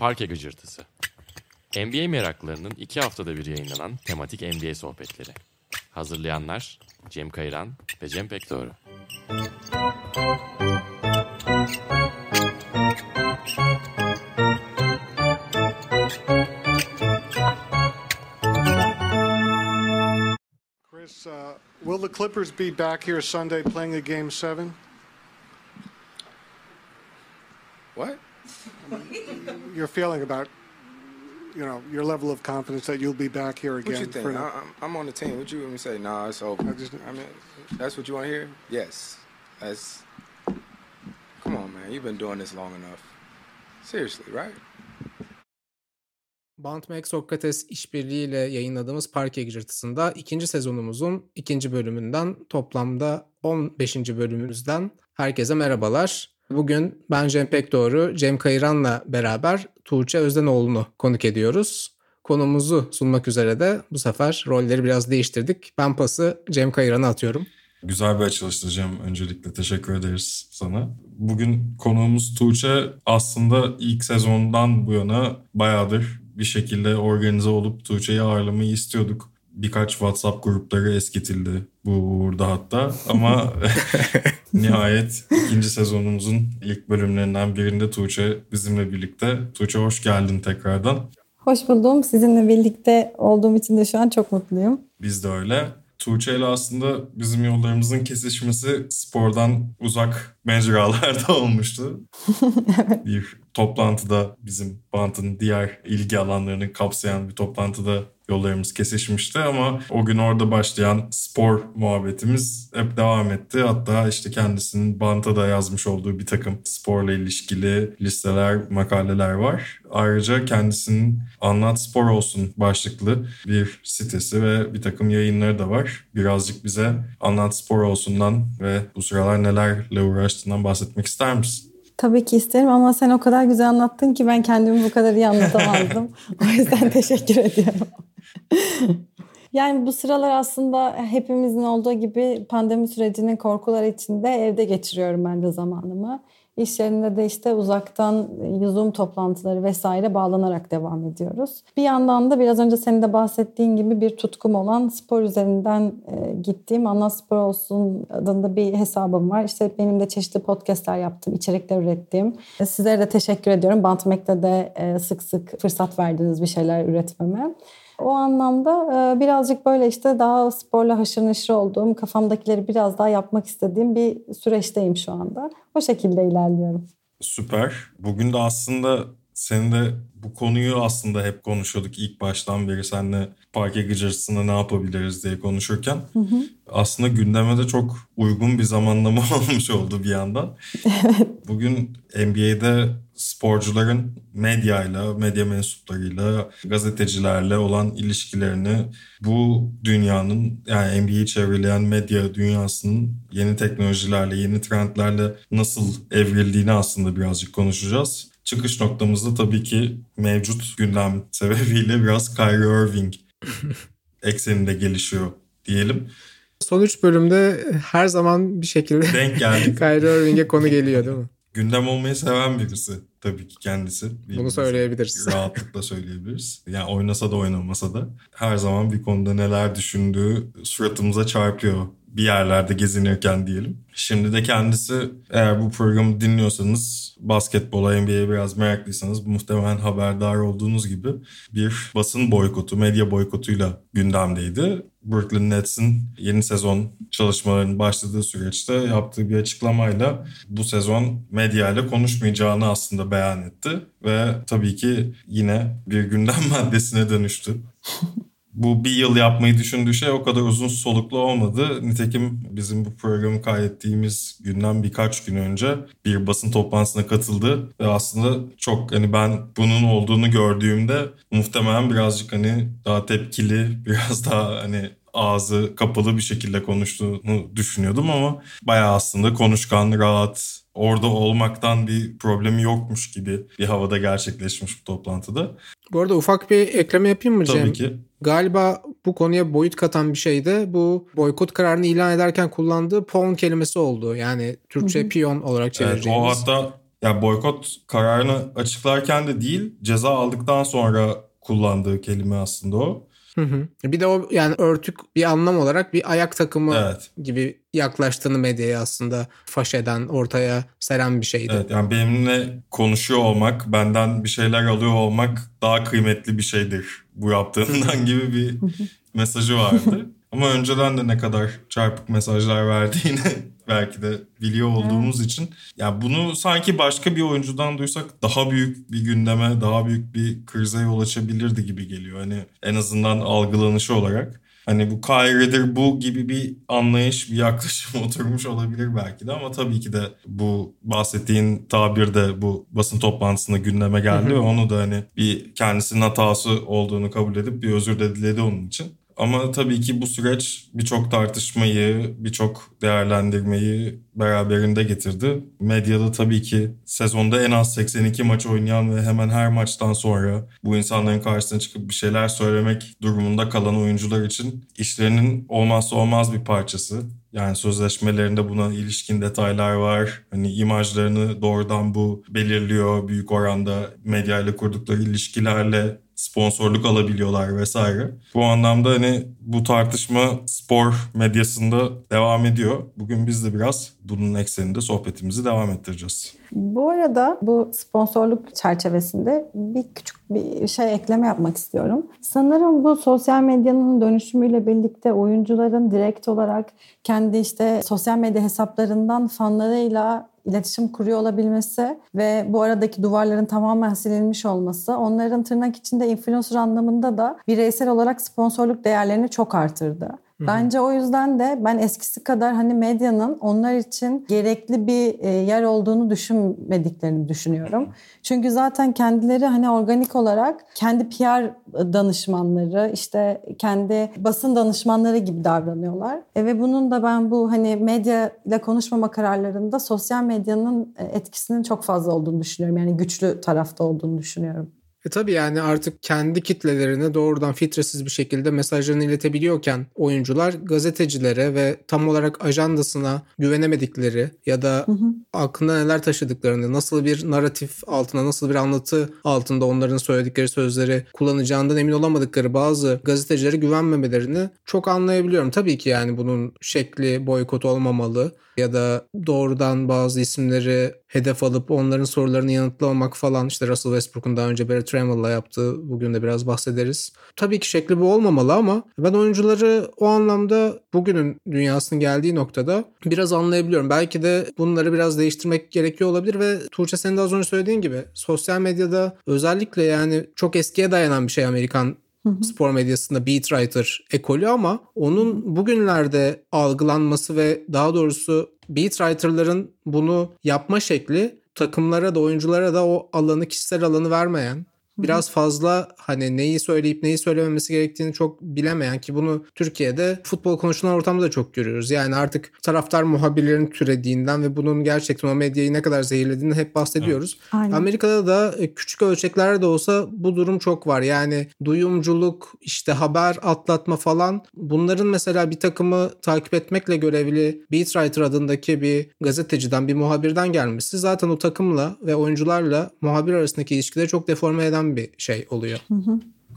Parke Gıcırtısı. NBA meraklarının iki haftada bir yayınlanan tematik NBA sohbetleri. Hazırlayanlar Cem Kayran ve Cem Pekdoğru. Chris, uh, will the Clippers be back here Sunday playing a game seven? What? Your feeling about, you know, your level of confidence that you'll be back here What again? you think? I, I'm, I'm on the team. What you to say? Nah, it's over. I just- I mean, that's what you want to hear? Yes. That's. Come on, man. You've been doing this long enough. Seriously, right? Bantmax Sokrates işbirliğiyle yayınladığımız Parke Gıcırtısı'nda ikinci sezonumuzun ikinci bölümünden toplamda 15. bölümümüzden herkese merhabalar. Bugün ben Cem Pekdoğru, Cem Kayıran'la beraber Tuğçe Özdenoğlu'nu konuk ediyoruz. Konumuzu sunmak üzere de bu sefer rolleri biraz değiştirdik. Ben pası Cem Kayıran'a atıyorum. Güzel bir açılıştı Cem. Öncelikle teşekkür ederiz sana. Bugün konuğumuz Tuğçe aslında ilk sezondan bu yana bayağıdır bir şekilde organize olup Tuğçe'yi ağırlamayı istiyorduk. Birkaç WhatsApp grupları eskitildi bu uğurda hatta ama nihayet ikinci sezonumuzun ilk bölümlerinden birinde Tuğçe bizimle birlikte. Tuğçe hoş geldin tekrardan. Hoş buldum. Sizinle birlikte olduğum için de şu an çok mutluyum. Biz de öyle. Tuğçe ile aslında bizim yollarımızın kesişmesi spordan uzak mecralarda olmuştu. Bir toplantıda bizim bantın diğer ilgi alanlarını kapsayan bir toplantıda yollarımız kesişmişti ama o gün orada başlayan spor muhabbetimiz hep devam etti. Hatta işte kendisinin banta da yazmış olduğu bir takım sporla ilişkili listeler, makaleler var. Ayrıca kendisinin Anlat Spor Olsun başlıklı bir sitesi ve bir takım yayınları da var. Birazcık bize Anlat Spor Olsun'dan ve bu sıralar nelerle uğraştığından bahsetmek ister misin? Tabii ki isterim ama sen o kadar güzel anlattın ki ben kendimi bu kadar iyi anlatamazdım. o yüzden teşekkür ediyorum. yani bu sıralar aslında hepimizin olduğu gibi pandemi sürecinin korkuları içinde evde geçiriyorum ben de zamanımı. İş yerinde de işte uzaktan Zoom toplantıları vesaire bağlanarak devam ediyoruz. Bir yandan da biraz önce senin de bahsettiğin gibi bir tutkum olan spor üzerinden e, gittiğim Anla Spor Olsun adında bir hesabım var. İşte benim de çeşitli podcastler yaptım, içerikler ürettiğim. E, Sizlere de teşekkür ediyorum. Bantmek'te de e, sık sık fırsat verdiniz bir şeyler üretmeme. O anlamda e, birazcık böyle işte daha sporla haşır neşir olduğum, kafamdakileri biraz daha yapmak istediğim bir süreçteyim şu anda. O şekilde ilerliyorum. Süper. Bugün de aslında senin de bu konuyu aslında hep konuşuyorduk ilk baştan beri seninle parke gıcırtısında ne yapabiliriz diye konuşurken. Aslında gündeme de çok uygun bir zamanlama olmuş oldu bir yandan. Bugün NBA'de sporcuların medyayla, medya mensuplarıyla, gazetecilerle olan ilişkilerini bu dünyanın yani NBA'yi çevreleyen medya dünyasının yeni teknolojilerle, yeni trendlerle nasıl evrildiğini aslında birazcık konuşacağız. Çıkış noktamızda tabii ki mevcut gündem sebebiyle biraz Kyrie Irving ekseninde gelişiyor diyelim. Son 3 bölümde her zaman bir şekilde Denk geldik. Kyrie Irving'e konu geliyor değil mi? Gündem olmayı seven birisi tabii ki kendisi. Bunu söyleyebiliriz. Rahatlıkla söyleyebiliriz. Yani oynasa da oynamasa da her zaman bir konuda neler düşündüğü suratımıza çarpıyor bir yerlerde gezinirken diyelim. Şimdi de kendisi eğer bu programı dinliyorsanız basketbola NBA'ye biraz meraklıysanız muhtemelen haberdar olduğunuz gibi bir basın boykotu, medya boykotuyla gündemdeydi. Brooklyn Nets'in yeni sezon çalışmalarının başladığı süreçte yaptığı bir açıklamayla bu sezon medyayla konuşmayacağını aslında beyan etti. Ve tabii ki yine bir gündem maddesine dönüştü bu bir yıl yapmayı düşündüğü şey o kadar uzun soluklu olmadı. Nitekim bizim bu programı kaydettiğimiz günden birkaç gün önce bir basın toplantısına katıldı ve aslında çok hani ben bunun olduğunu gördüğümde muhtemelen birazcık hani daha tepkili, biraz daha hani ağzı kapalı bir şekilde konuştuğunu düşünüyordum ama bayağı aslında konuşkan, rahat, orada olmaktan bir problemi yokmuş gibi bir havada gerçekleşmiş bu toplantıda. Bu arada ufak bir ekleme yapayım mı Cem? Tabii ki. Galiba bu konuya boyut katan bir şey de bu boykot kararını ilan ederken kullandığı pawn kelimesi oldu. Yani Türkçe piyon olarak Evet, çevireceğimiz. o hatta Ya boykot kararını açıklarken de değil, ceza aldıktan sonra kullandığı kelime aslında o. Hı hı. Bir de o yani örtük bir anlam olarak bir ayak takımı Evet. gibi yaklaştığını medyaya aslında faş eden, ortaya seren bir şeydi. Evet yani benimle konuşuyor olmak, benden bir şeyler alıyor olmak daha kıymetli bir şeydir bu yaptığından gibi bir mesajı vardı. Ama önceden de ne kadar çarpık mesajlar verdiğini belki de biliyor olduğumuz için ya bunu sanki başka bir oyuncudan duysak daha büyük bir gündeme, daha büyük bir krize yol açabilirdi gibi geliyor. Hani en azından algılanışı olarak. Hani bu Kyrie'dir bu gibi bir anlayış, bir yaklaşım oturmuş olabilir belki de ama tabii ki de bu bahsettiğin tabir de bu basın toplantısında gündeme geldi ve onu da hani bir kendisinin hatası olduğunu kabul edip bir özür de diledi onun için. Ama tabii ki bu süreç birçok tartışmayı, birçok değerlendirmeyi beraberinde getirdi. Medyada tabii ki sezonda en az 82 maç oynayan ve hemen her maçtan sonra bu insanların karşısına çıkıp bir şeyler söylemek durumunda kalan oyuncular için işlerinin olmazsa olmaz bir parçası. Yani sözleşmelerinde buna ilişkin detaylar var. Hani imajlarını doğrudan bu belirliyor. Büyük oranda medyayla kurdukları ilişkilerle sponsorluk alabiliyorlar vesaire. Bu anlamda hani bu tartışma spor medyasında devam ediyor. Bugün biz de biraz bunun ekseninde sohbetimizi devam ettireceğiz. Bu arada bu sponsorluk çerçevesinde bir küçük bir şey ekleme yapmak istiyorum. Sanırım bu sosyal medyanın dönüşümüyle birlikte oyuncuların direkt olarak kendi işte sosyal medya hesaplarından fanlarıyla iletişim kuruyor olabilmesi ve bu aradaki duvarların tamamen silinmiş olması onların tırnak içinde influencer anlamında da bireysel olarak sponsorluk değerlerini çok artırdı. Bence o yüzden de ben eskisi kadar hani medyanın onlar için gerekli bir e, yer olduğunu düşünmediklerini düşünüyorum. Çünkü zaten kendileri hani organik olarak kendi PR danışmanları işte kendi basın danışmanları gibi davranıyorlar. E, ve bunun da ben bu hani medya ile konuşmama kararlarında sosyal medyanın e, etkisinin çok fazla olduğunu düşünüyorum. Yani güçlü tarafta olduğunu düşünüyorum. E tabii yani artık kendi kitlelerine doğrudan filtresiz bir şekilde mesajlarını iletebiliyorken oyuncular gazetecilere ve tam olarak ajandasına güvenemedikleri ya da aklında neler taşıdıklarını, nasıl bir narratif altında, nasıl bir anlatı altında onların söyledikleri sözleri kullanacağından emin olamadıkları bazı gazetecilere güvenmemelerini çok anlayabiliyorum. Tabii ki yani bunun şekli boykot olmamalı ya da doğrudan bazı isimleri hedef alıp onların sorularını yanıtlamak falan işte Russell Westbrook'un daha önce Barry Trammell'la yaptığı bugün de biraz bahsederiz. Tabii ki şekli bu olmamalı ama ben oyuncuları o anlamda bugünün dünyasının geldiği noktada biraz anlayabiliyorum. Belki de bunları biraz değiştirmek gerekiyor olabilir ve Tuğçe senin de az önce söylediğin gibi sosyal medyada özellikle yani çok eskiye dayanan bir şey Amerikan spor medyasında beat writer ekolü ama onun bugünlerde algılanması ve daha doğrusu beat writer'ların bunu yapma şekli takımlara da oyunculara da o alanı kişisel alanı vermeyen biraz fazla hani neyi söyleyip neyi söylememesi gerektiğini çok bilemeyen ki bunu Türkiye'de futbol konuşulan ortamda da çok görüyoruz. Yani artık taraftar muhabirlerin türediğinden ve bunun gerçekten o medyayı ne kadar zehirlediğini hep bahsediyoruz. Aynen. Amerika'da da e, küçük ölçeklerde de olsa bu durum çok var. Yani duyumculuk, işte haber atlatma falan bunların mesela bir takımı takip etmekle görevli Beat Writer adındaki bir gazeteciden, bir muhabirden gelmesi zaten o takımla ve oyuncularla muhabir arasındaki ilişkileri çok deforme eden bir şey oluyor.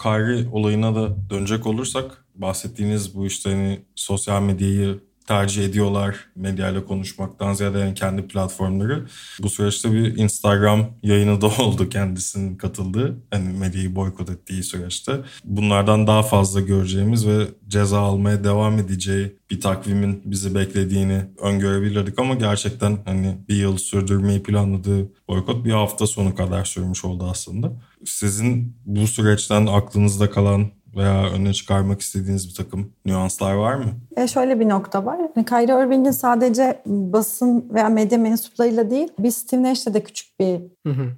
Kyrie olayına da dönecek olursak bahsettiğiniz bu işte hani sosyal medyayı tercih ediyorlar medyayla konuşmaktan ziyade yani kendi platformları. Bu süreçte bir Instagram yayını da oldu kendisinin katıldığı hani medyayı boykot ettiği süreçte. Bunlardan daha fazla göreceğimiz ve ceza almaya devam edeceği bir takvimin bizi beklediğini öngörebilirdik ama gerçekten hani bir yıl sürdürmeyi planladığı boykot bir hafta sonu kadar sürmüş oldu aslında. Sizin bu süreçten aklınızda kalan veya öne çıkarmak istediğiniz bir takım nüanslar var mı? E şöyle bir nokta var. Yani Kyrie Irving'in sadece basın veya medya mensuplarıyla değil, bir Steve Nash'le de küçük bir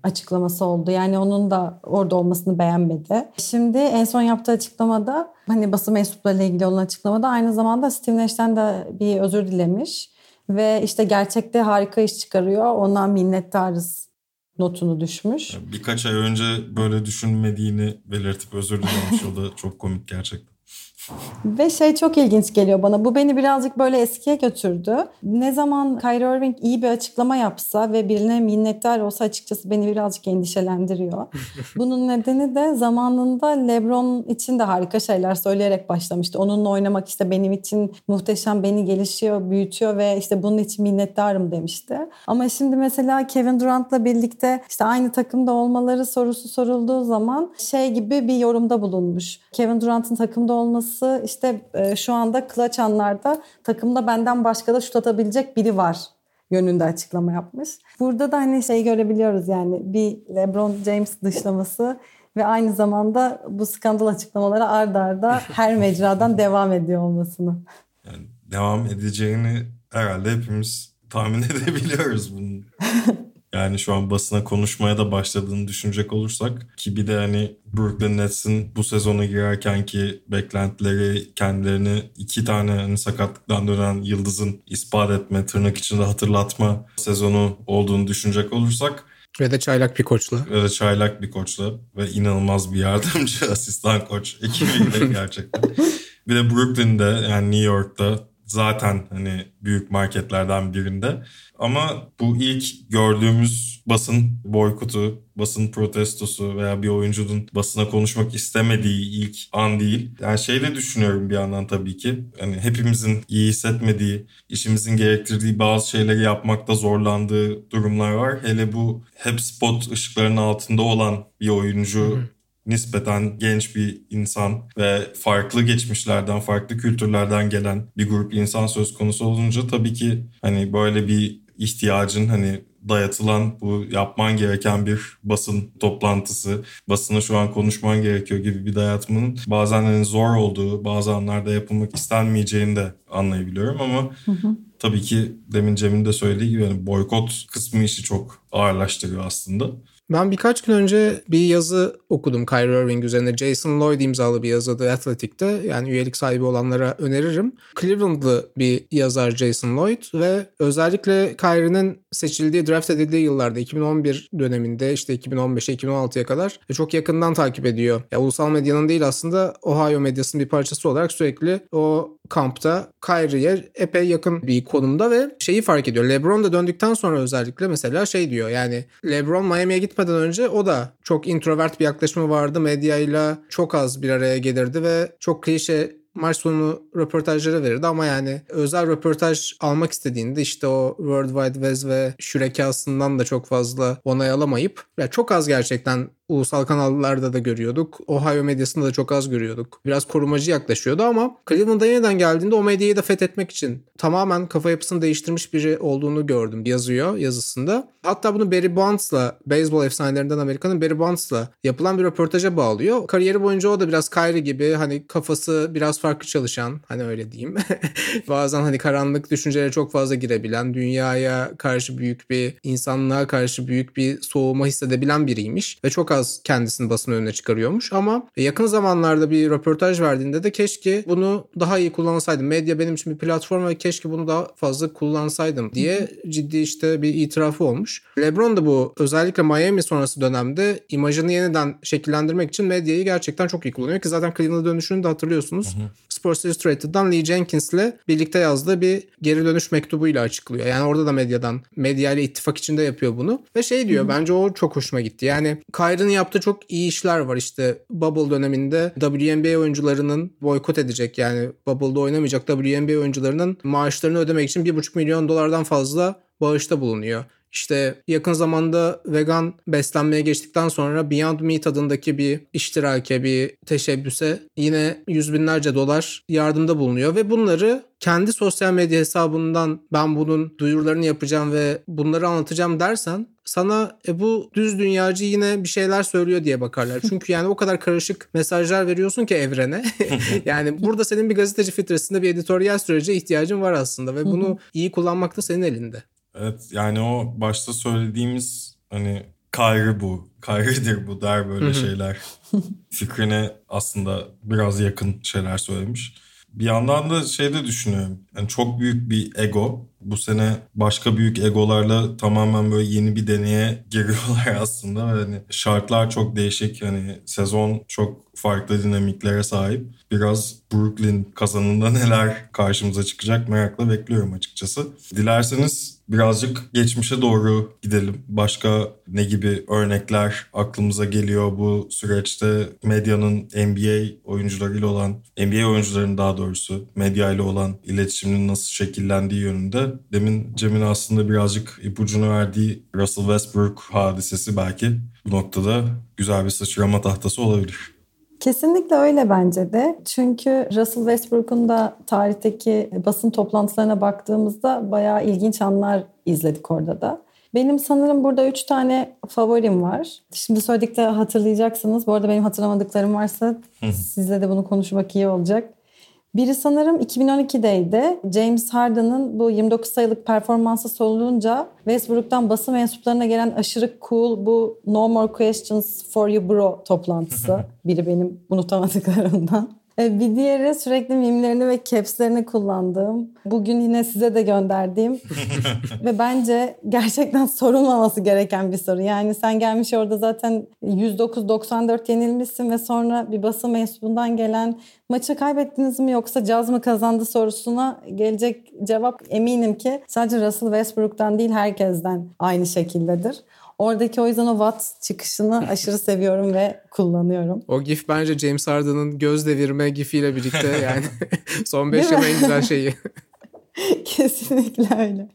açıklaması oldu. Yani onun da orada olmasını beğenmedi. Şimdi en son yaptığı açıklamada hani basın mensuplarıyla ilgili olan açıklamada aynı zamanda Steve Nash'ten de bir özür dilemiş. Ve işte gerçekte harika iş çıkarıyor. Ona minnettarız notunu düşmüş. Birkaç ay önce böyle düşünmediğini belirtip özür dilemiş. o da çok komik gerçekten. Ve şey çok ilginç geliyor bana. Bu beni birazcık böyle eskiye götürdü. Ne zaman Kyrie Irving iyi bir açıklama yapsa ve birine minnettar olsa açıkçası beni birazcık endişelendiriyor. Bunun nedeni de zamanında LeBron için de harika şeyler söyleyerek başlamıştı. Onunla oynamak işte benim için muhteşem, beni gelişiyor, büyütüyor ve işte bunun için minnettarım demişti. Ama şimdi mesela Kevin Durant'la birlikte işte aynı takımda olmaları sorusu sorulduğu zaman şey gibi bir yorumda bulunmuş. Kevin Durant'ın takımda olması işte e, şu anda clutch anlarda takımda benden başka da şut atabilecek biri var yönünde açıklama yapmış. Burada da hani şey görebiliyoruz yani bir LeBron James dışlaması ve aynı zamanda bu skandal açıklamaları ard arda her mecradan devam ediyor olmasını. Yani devam edeceğini herhalde hepimiz tahmin edebiliyoruz bunun. Yani şu an basına konuşmaya da başladığını düşünecek olursak ki bir de hani Brooklyn Nets'in bu sezona girerken ki beklentileri kendilerini iki tane hani sakatlıktan dönen yıldızın ispat etme, tırnak içinde hatırlatma sezonu olduğunu düşünecek olursak Ve de çaylak bir koçla. ve de çaylak bir koçla ve inanılmaz bir yardımcı asistan koç ekibiyle gerçekten. Bir de Brooklyn'de yani New York'ta zaten hani büyük marketlerden birinde. Ama bu ilk gördüğümüz basın boykotu, basın protestosu veya bir oyuncunun basına konuşmak istemediği ilk an değil. Yani şey de düşünüyorum bir yandan tabii ki. Hani hepimizin iyi hissetmediği, işimizin gerektirdiği bazı şeyleri yapmakta zorlandığı durumlar var. Hele bu hep spot ışıklarının altında olan bir oyuncu nispeten genç bir insan ve farklı geçmişlerden, farklı kültürlerden gelen bir grup insan söz konusu olunca tabii ki hani böyle bir ihtiyacın hani dayatılan bu yapman gereken bir basın toplantısı, basına şu an konuşman gerekiyor gibi bir dayatmanın bazen hani zor olduğu, bazı anlarda yapılmak istenmeyeceğini de anlayabiliyorum ama tabii ki demin Cem'in de söylediği gibi yani boykot kısmı işi çok ağırlaştırıyor aslında. Ben birkaç gün önce bir yazı okudum Kyrie Irving üzerine. Jason Lloyd imzalı bir yazı Athletic'te. Yani üyelik sahibi olanlara öneririm. Cleveland'lı bir yazar Jason Lloyd ve özellikle Kyrie'nin seçildiği, draft edildiği yıllarda 2011 döneminde işte 2015'e 2016'ya kadar çok yakından takip ediyor. Ya ulusal medyanın değil aslında Ohio medyasının bir parçası olarak sürekli o kampta Kyrie'ye epey yakın bir konumda ve şeyi fark ediyor. LeBron da döndükten sonra özellikle mesela şey diyor yani LeBron Miami'ye gitmeden önce o da çok introvert bir yaklaşımı vardı. Medyayla çok az bir araya gelirdi ve çok klişe maç sonu röportajları verirdi ama yani özel röportaj almak istediğinde işte o World Wide Wes ve şürekasından da çok fazla onay alamayıp ya çok az gerçekten ulusal kanallarda da görüyorduk. Ohio medyasında da çok az görüyorduk. Biraz korumacı yaklaşıyordu ama Cleveland'a yeniden geldiğinde o medyayı da fethetmek için tamamen kafa yapısını değiştirmiş biri olduğunu gördüm yazıyor yazısında. Hatta bunu Barry Bonds'la, beyzbol efsanelerinden Amerika'nın Barry Bonds'la yapılan bir röportaja bağlıyor. Kariyeri boyunca o da biraz Kyrie gibi hani kafası biraz farklı çalışan hani öyle diyeyim. Bazen hani karanlık düşüncelere çok fazla girebilen, dünyaya karşı büyük bir, insanlığa karşı büyük bir soğuma hissedebilen biriymiş. Ve çok az kendisini basın önüne çıkarıyormuş ama yakın zamanlarda bir röportaj verdiğinde de keşke bunu daha iyi kullansaydım. Medya benim için bir platform ve keşke bunu daha fazla kullansaydım diye ciddi işte bir itirafı olmuş. LeBron da bu özellikle Miami sonrası dönemde imajını yeniden şekillendirmek için medyayı gerçekten çok iyi kullanıyor ki zaten Cleveland'a dönüşünü de hatırlıyorsunuz. Sports Illustrated'dan Lee Jenkins'le birlikte yazdığı bir geri dönüş mektubuyla açıklıyor. Yani orada da medyadan, medyayla ittifak içinde yapıyor bunu. Ve şey diyor bence o çok hoşuma gitti. Yani Kyrie'nin yaptığı çok iyi işler var. İşte Bubble döneminde WNBA oyuncularının boykot edecek yani Bubble'da oynamayacak WNBA oyuncularının maaşlarını ödemek için 1,5 milyon dolardan fazla bağışta bulunuyor. İşte yakın zamanda vegan beslenmeye geçtikten sonra Beyond Meat adındaki bir iştirake, bir teşebbüse yine yüz binlerce dolar yardımda bulunuyor ve bunları kendi sosyal medya hesabından ben bunun duyurularını yapacağım ve bunları anlatacağım dersen sana e, bu düz dünyacı yine bir şeyler söylüyor diye bakarlar. Çünkü yani o kadar karışık mesajlar veriyorsun ki evrene. yani burada senin bir gazeteci filtresinde bir editoryal sürece ihtiyacın var aslında ve bunu iyi kullanmak da senin elinde. Evet yani o başta söylediğimiz hani Kyrie bu, Kyrie'dir bu der böyle şeyler. Fikrine aslında biraz yakın şeyler söylemiş. Bir yandan da şey de düşünüyorum. Yani çok büyük bir ego bu sene başka büyük egolarla tamamen böyle yeni bir deneye giriyorlar aslında. Yani şartlar çok değişik. Hani sezon çok farklı dinamiklere sahip. Biraz Brooklyn kazanında neler karşımıza çıkacak merakla bekliyorum açıkçası. Dilerseniz birazcık geçmişe doğru gidelim. Başka ne gibi örnekler aklımıza geliyor bu süreçte medyanın NBA oyuncularıyla olan, NBA oyuncuların daha doğrusu medya ile olan iletişiminin nasıl şekillendiği yönünde. Demin Cem'in aslında birazcık ipucunu verdiği Russell Westbrook hadisesi belki bu noktada güzel bir sıçrama tahtası olabilir. Kesinlikle öyle bence de. Çünkü Russell Westbrook'un da tarihteki basın toplantılarına baktığımızda bayağı ilginç anlar izledik orada da. Benim sanırım burada üç tane favorim var. Şimdi söyledikte hatırlayacaksınız. Bu arada benim hatırlamadıklarım varsa sizle de bunu konuşmak iyi olacak. Biri sanırım 2012'deydi. James Harden'ın bu 29 sayılık performansı sorulunca Westbrook'tan basın mensuplarına gelen aşırı cool bu No More Questions for You Bro toplantısı. Biri benim unutamadıklarımdan. E, bir diğeri sürekli mimlerini ve capslerini kullandığım, bugün yine size de gönderdiğim ve bence gerçekten sorulmaması gereken bir soru. Yani sen gelmiş orada zaten 109-94 yenilmişsin ve sonra bir basın mensubundan gelen maçı kaybettiniz mi yoksa caz mı kazandı sorusuna gelecek cevap eminim ki sadece Russell Westbrook'tan değil herkesten aynı şekildedir. Oradaki o yüzden o Watt çıkışını aşırı seviyorum ve kullanıyorum. O gif bence James Harden'ın göz devirme gifiyle birlikte yani son 5 yılın en güzel şeyi. Kesinlikle öyle.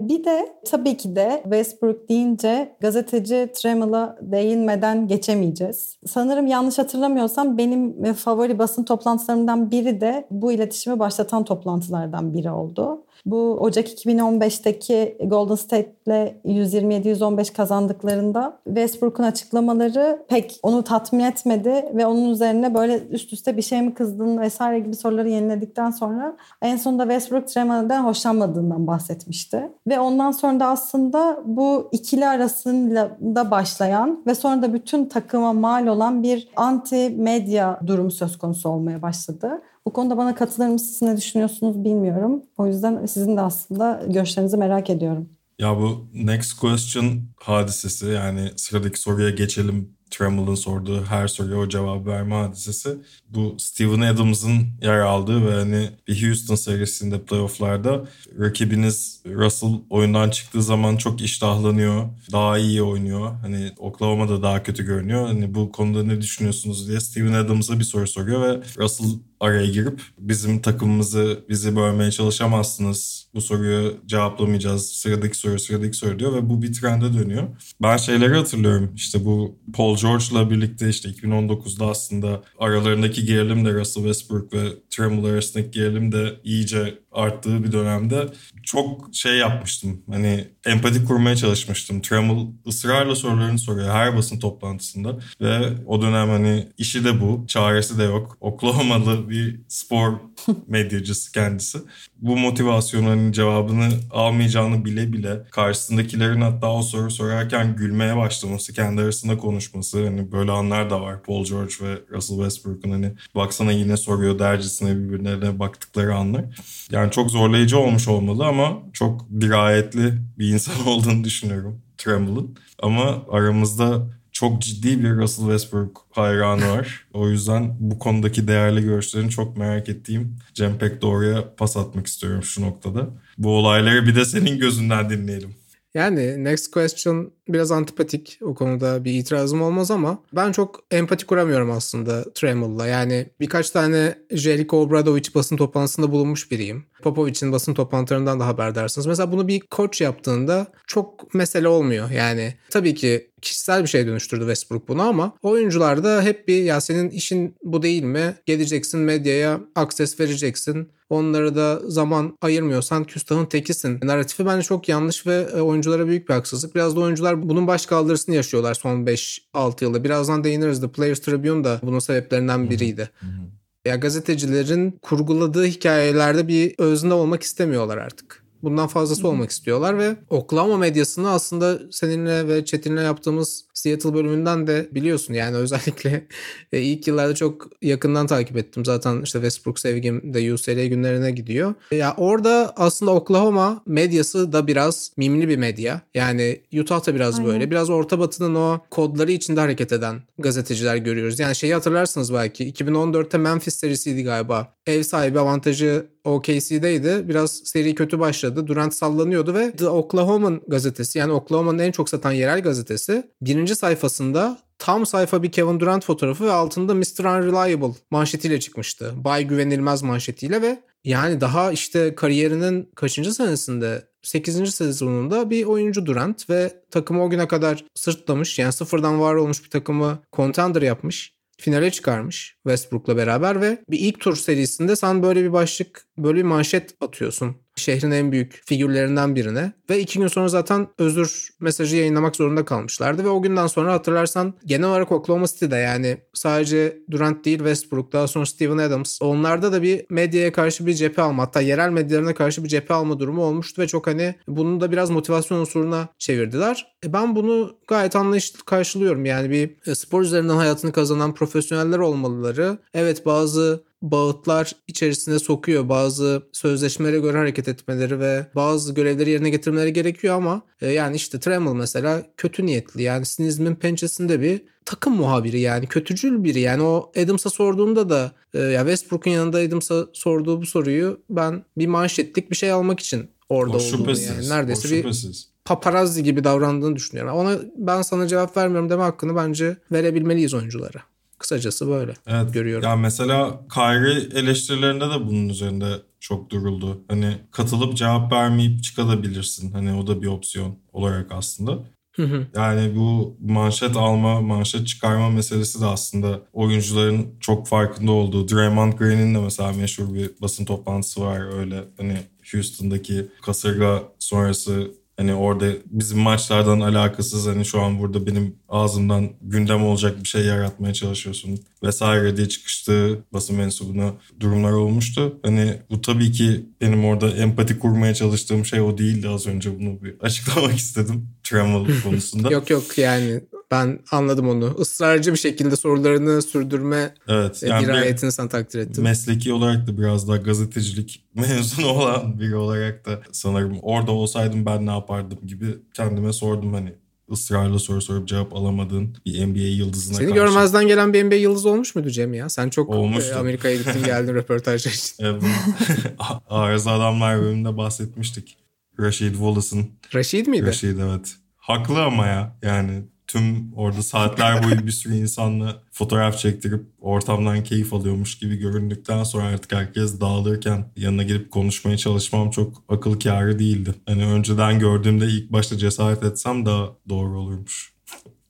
Bir de tabii ki de Westbrook deyince gazeteci Tremel'a değinmeden geçemeyeceğiz. Sanırım yanlış hatırlamıyorsam benim favori basın toplantılarımdan biri de bu iletişimi başlatan toplantılardan biri oldu. Bu Ocak 2015'teki Golden State'le 127-115 kazandıklarında Westbrook'un açıklamaları pek onu tatmin etmedi ve onun üzerine böyle üst üste bir şey mi kızdın vesaire gibi soruları yeniledikten sonra en sonunda Westbrook Tremel'den hoşlanmadığından bahsetmişti. Ve ondan sonra da aslında bu ikili arasında da başlayan ve sonra da bütün takıma mal olan bir anti medya durumu söz konusu olmaya başladı. Bu konuda bana katılır mısınız ne düşünüyorsunuz bilmiyorum. O yüzden sizin de aslında görüşlerinizi merak ediyorum. Ya bu next question hadisesi yani sıradaki soruya geçelim Tremel'ın sorduğu her soruya o cevap verme hadisesi. Bu Steven Adams'ın yer aldığı ve hani bir Houston serisinde playofflarda rakibiniz Russell oyundan çıktığı zaman çok iştahlanıyor. Daha iyi oynuyor. Hani Oklahoma da daha kötü görünüyor. Hani bu konuda ne düşünüyorsunuz diye Steven Adams'a bir soru soruyor ve Russell araya girip bizim takımımızı bizi bölmeye çalışamazsınız. Bu soruyu cevaplamayacağız. Sıradaki soru sıradaki soru diyor ve bu bir trende dönüyor. Ben şeyleri hatırlıyorum. İşte bu Paul George'la birlikte işte 2019'da aslında aralarındaki gerilim de Russell Westbrook ve Tremble arasındaki gerilim de iyice arttığı bir dönemde çok şey yapmıştım. Hani empati kurmaya çalışmıştım. Tremble ısrarla sorularını soruyor her basın toplantısında ve o dönem hani işi de bu, çaresi de yok. Oklahoma'lı bir spor medyacısı kendisi. Bu motivasyonun cevabını almayacağını bile bile karşısındakilerin hatta o soru sorarken gülmeye başlaması, kendi arasında konuşması hani böyle anlar da var. Paul George ve Russell Westbrook'un hani baksana yine soruyor dercesine birbirlerine baktıkları anlar. Yani çok zorlayıcı olmuş olmalı ama çok dirayetli bir insan olduğunu düşünüyorum Tremble'ın. Ama aramızda çok ciddi bir Russell Westbrook hayranı var. O yüzden bu konudaki değerli görüşlerini çok merak ettiğim Cem Pek Doğru'ya pas atmak istiyorum şu noktada. Bu olayları bir de senin gözünden dinleyelim. Yani next question biraz antipatik. O konuda bir itirazım olmaz ama ben çok empati kuramıyorum aslında Tremel'la. Yani birkaç tane Jericho Obradovic basın toplantısında bulunmuş biriyim. Popovic'in basın toplantılarından da haberdarsınız. Mesela bunu bir koç yaptığında çok mesele olmuyor. Yani tabii ki kişisel bir şey dönüştürdü Westbrook bunu ama oyuncular da hep bir ya senin işin bu değil mi? Geleceksin medyaya akses vereceksin. Onlara da zaman ayırmıyorsan küstahın tekisin. Narratifi bence çok yanlış ve oyunculara büyük bir haksızlık. Biraz da oyuncular bunun baş kaldırısını yaşıyorlar son 5-6 yılda. Birazdan değiniriz. The Players Tribune da bunun sebeplerinden biriydi. Ya gazetecilerin kurguladığı hikayelerde bir özne olmak istemiyorlar artık. Bundan fazlası olmak istiyorlar ve Oklahoma medyasını aslında seninle ve Çetin'le yaptığımız Seattle bölümünden de biliyorsun. Yani özellikle e, ilk yıllarda çok yakından takip ettim. Zaten işte Westbrook sevgim de UCLA günlerine gidiyor. Ya orada aslında Oklahoma medyası da biraz mimli bir medya. Yani Utah da biraz Aynen. böyle. Biraz Orta Batı'nın o kodları içinde hareket eden gazeteciler görüyoruz. Yani şeyi hatırlarsınız belki. 2014'te Memphis serisiydi galiba. Ev sahibi avantajı OKC'deydi. Biraz seri kötü başladı. Durant sallanıyordu ve The Oklahoman gazetesi yani Oklahoma'nın en çok satan yerel gazetesi birinci sayfasında tam sayfa bir Kevin Durant fotoğrafı ve altında Mr. Unreliable manşetiyle çıkmıştı. Bay güvenilmez manşetiyle ve yani daha işte kariyerinin kaçıncı senesinde 8. sezonunda bir oyuncu Durant ve takımı o güne kadar sırtlamış yani sıfırdan var olmuş bir takımı contender yapmış finale çıkarmış Westbrook'la beraber ve bir ilk tur serisinde sen böyle bir başlık, böyle bir manşet atıyorsun şehrin en büyük figürlerinden birine ve iki gün sonra zaten özür mesajı yayınlamak zorunda kalmışlardı ve o günden sonra hatırlarsan genel olarak Oklahoma City'de yani sadece Durant değil Westbrook daha sonra Steven Adams onlarda da bir medyaya karşı bir cephe alma hatta yerel medyalarına karşı bir cephe alma durumu olmuştu ve çok hani bunu da biraz motivasyon unsuruna çevirdiler. E ben bunu gayet anlayışlı karşılıyorum yani bir e, spor üzerinden hayatını kazanan profesyoneller olmalıları. Evet bazı bağıtlar içerisine sokuyor. Bazı sözleşmelere göre hareket etmeleri ve bazı görevleri yerine getirmeleri gerekiyor ama e, yani işte Tremel mesela kötü niyetli yani sinizmin pençesinde bir takım muhabiri yani kötücül biri yani o Adams'a sorduğunda da e, ya Westbrook'un yanında Adams'a sorduğu bu soruyu ben bir manşetlik bir şey almak için orada O olduğunu yani neredeyse bir paparazzi gibi davrandığını düşünüyorum. Ona ben sana cevap vermiyorum deme hakkını bence verebilmeliyiz oyunculara. Kısacası böyle Evet. görüyorum. Ya mesela Kyrie eleştirilerinde de bunun üzerinde çok duruldu. Hani katılıp cevap vermeyip çıkabilirsin. Hani o da bir opsiyon olarak aslında. Hı hı. Yani bu manşet alma, manşet çıkarma meselesi de aslında oyuncuların çok farkında olduğu. Draymond Green'in de mesela meşhur bir basın toplantısı var öyle. Hani Houston'daki kasırga sonrası Hani orada bizim maçlardan alakasız hani şu an burada benim ağzımdan gündem olacak bir şey yaratmaya çalışıyorsun vesaire diye çıkıştığı basın mensubuna durumlar olmuştu. Hani bu tabii ki benim orada empati kurmaya çalıştığım şey o değildi az önce bunu bir açıklamak istedim Tremel konusunda. Yok yok yani ben anladım onu. Israrcı bir şekilde sorularını sürdürme evet, yani yani dirayetini sen takdir ettim. mesleki olarak da biraz daha gazetecilik mezunu olan biri olarak da sanırım orada olsaydım ben ne yapardım gibi kendime sordum hani ısrarla soru sorup cevap alamadığın bir NBA yıldızına Seni karşı. görmezden gelen bir NBA yıldızı olmuş muydu Cem ya? Sen çok Olmuştu. e, Amerika'ya gittin geldin röportajlar için. Evet, Arıza Adamlar bölümünde bahsetmiştik. Rashid Wallace'ın. Rashid miydi? Rashid evet. Haklı ama ya yani tüm orada saatler boyu bir sürü insanla fotoğraf çektirip ortamdan keyif alıyormuş gibi göründükten sonra artık herkes dağılırken yanına gelip konuşmaya çalışmam çok akıl kârı değildi. Hani önceden gördüğümde ilk başta cesaret etsem daha doğru olurmuş.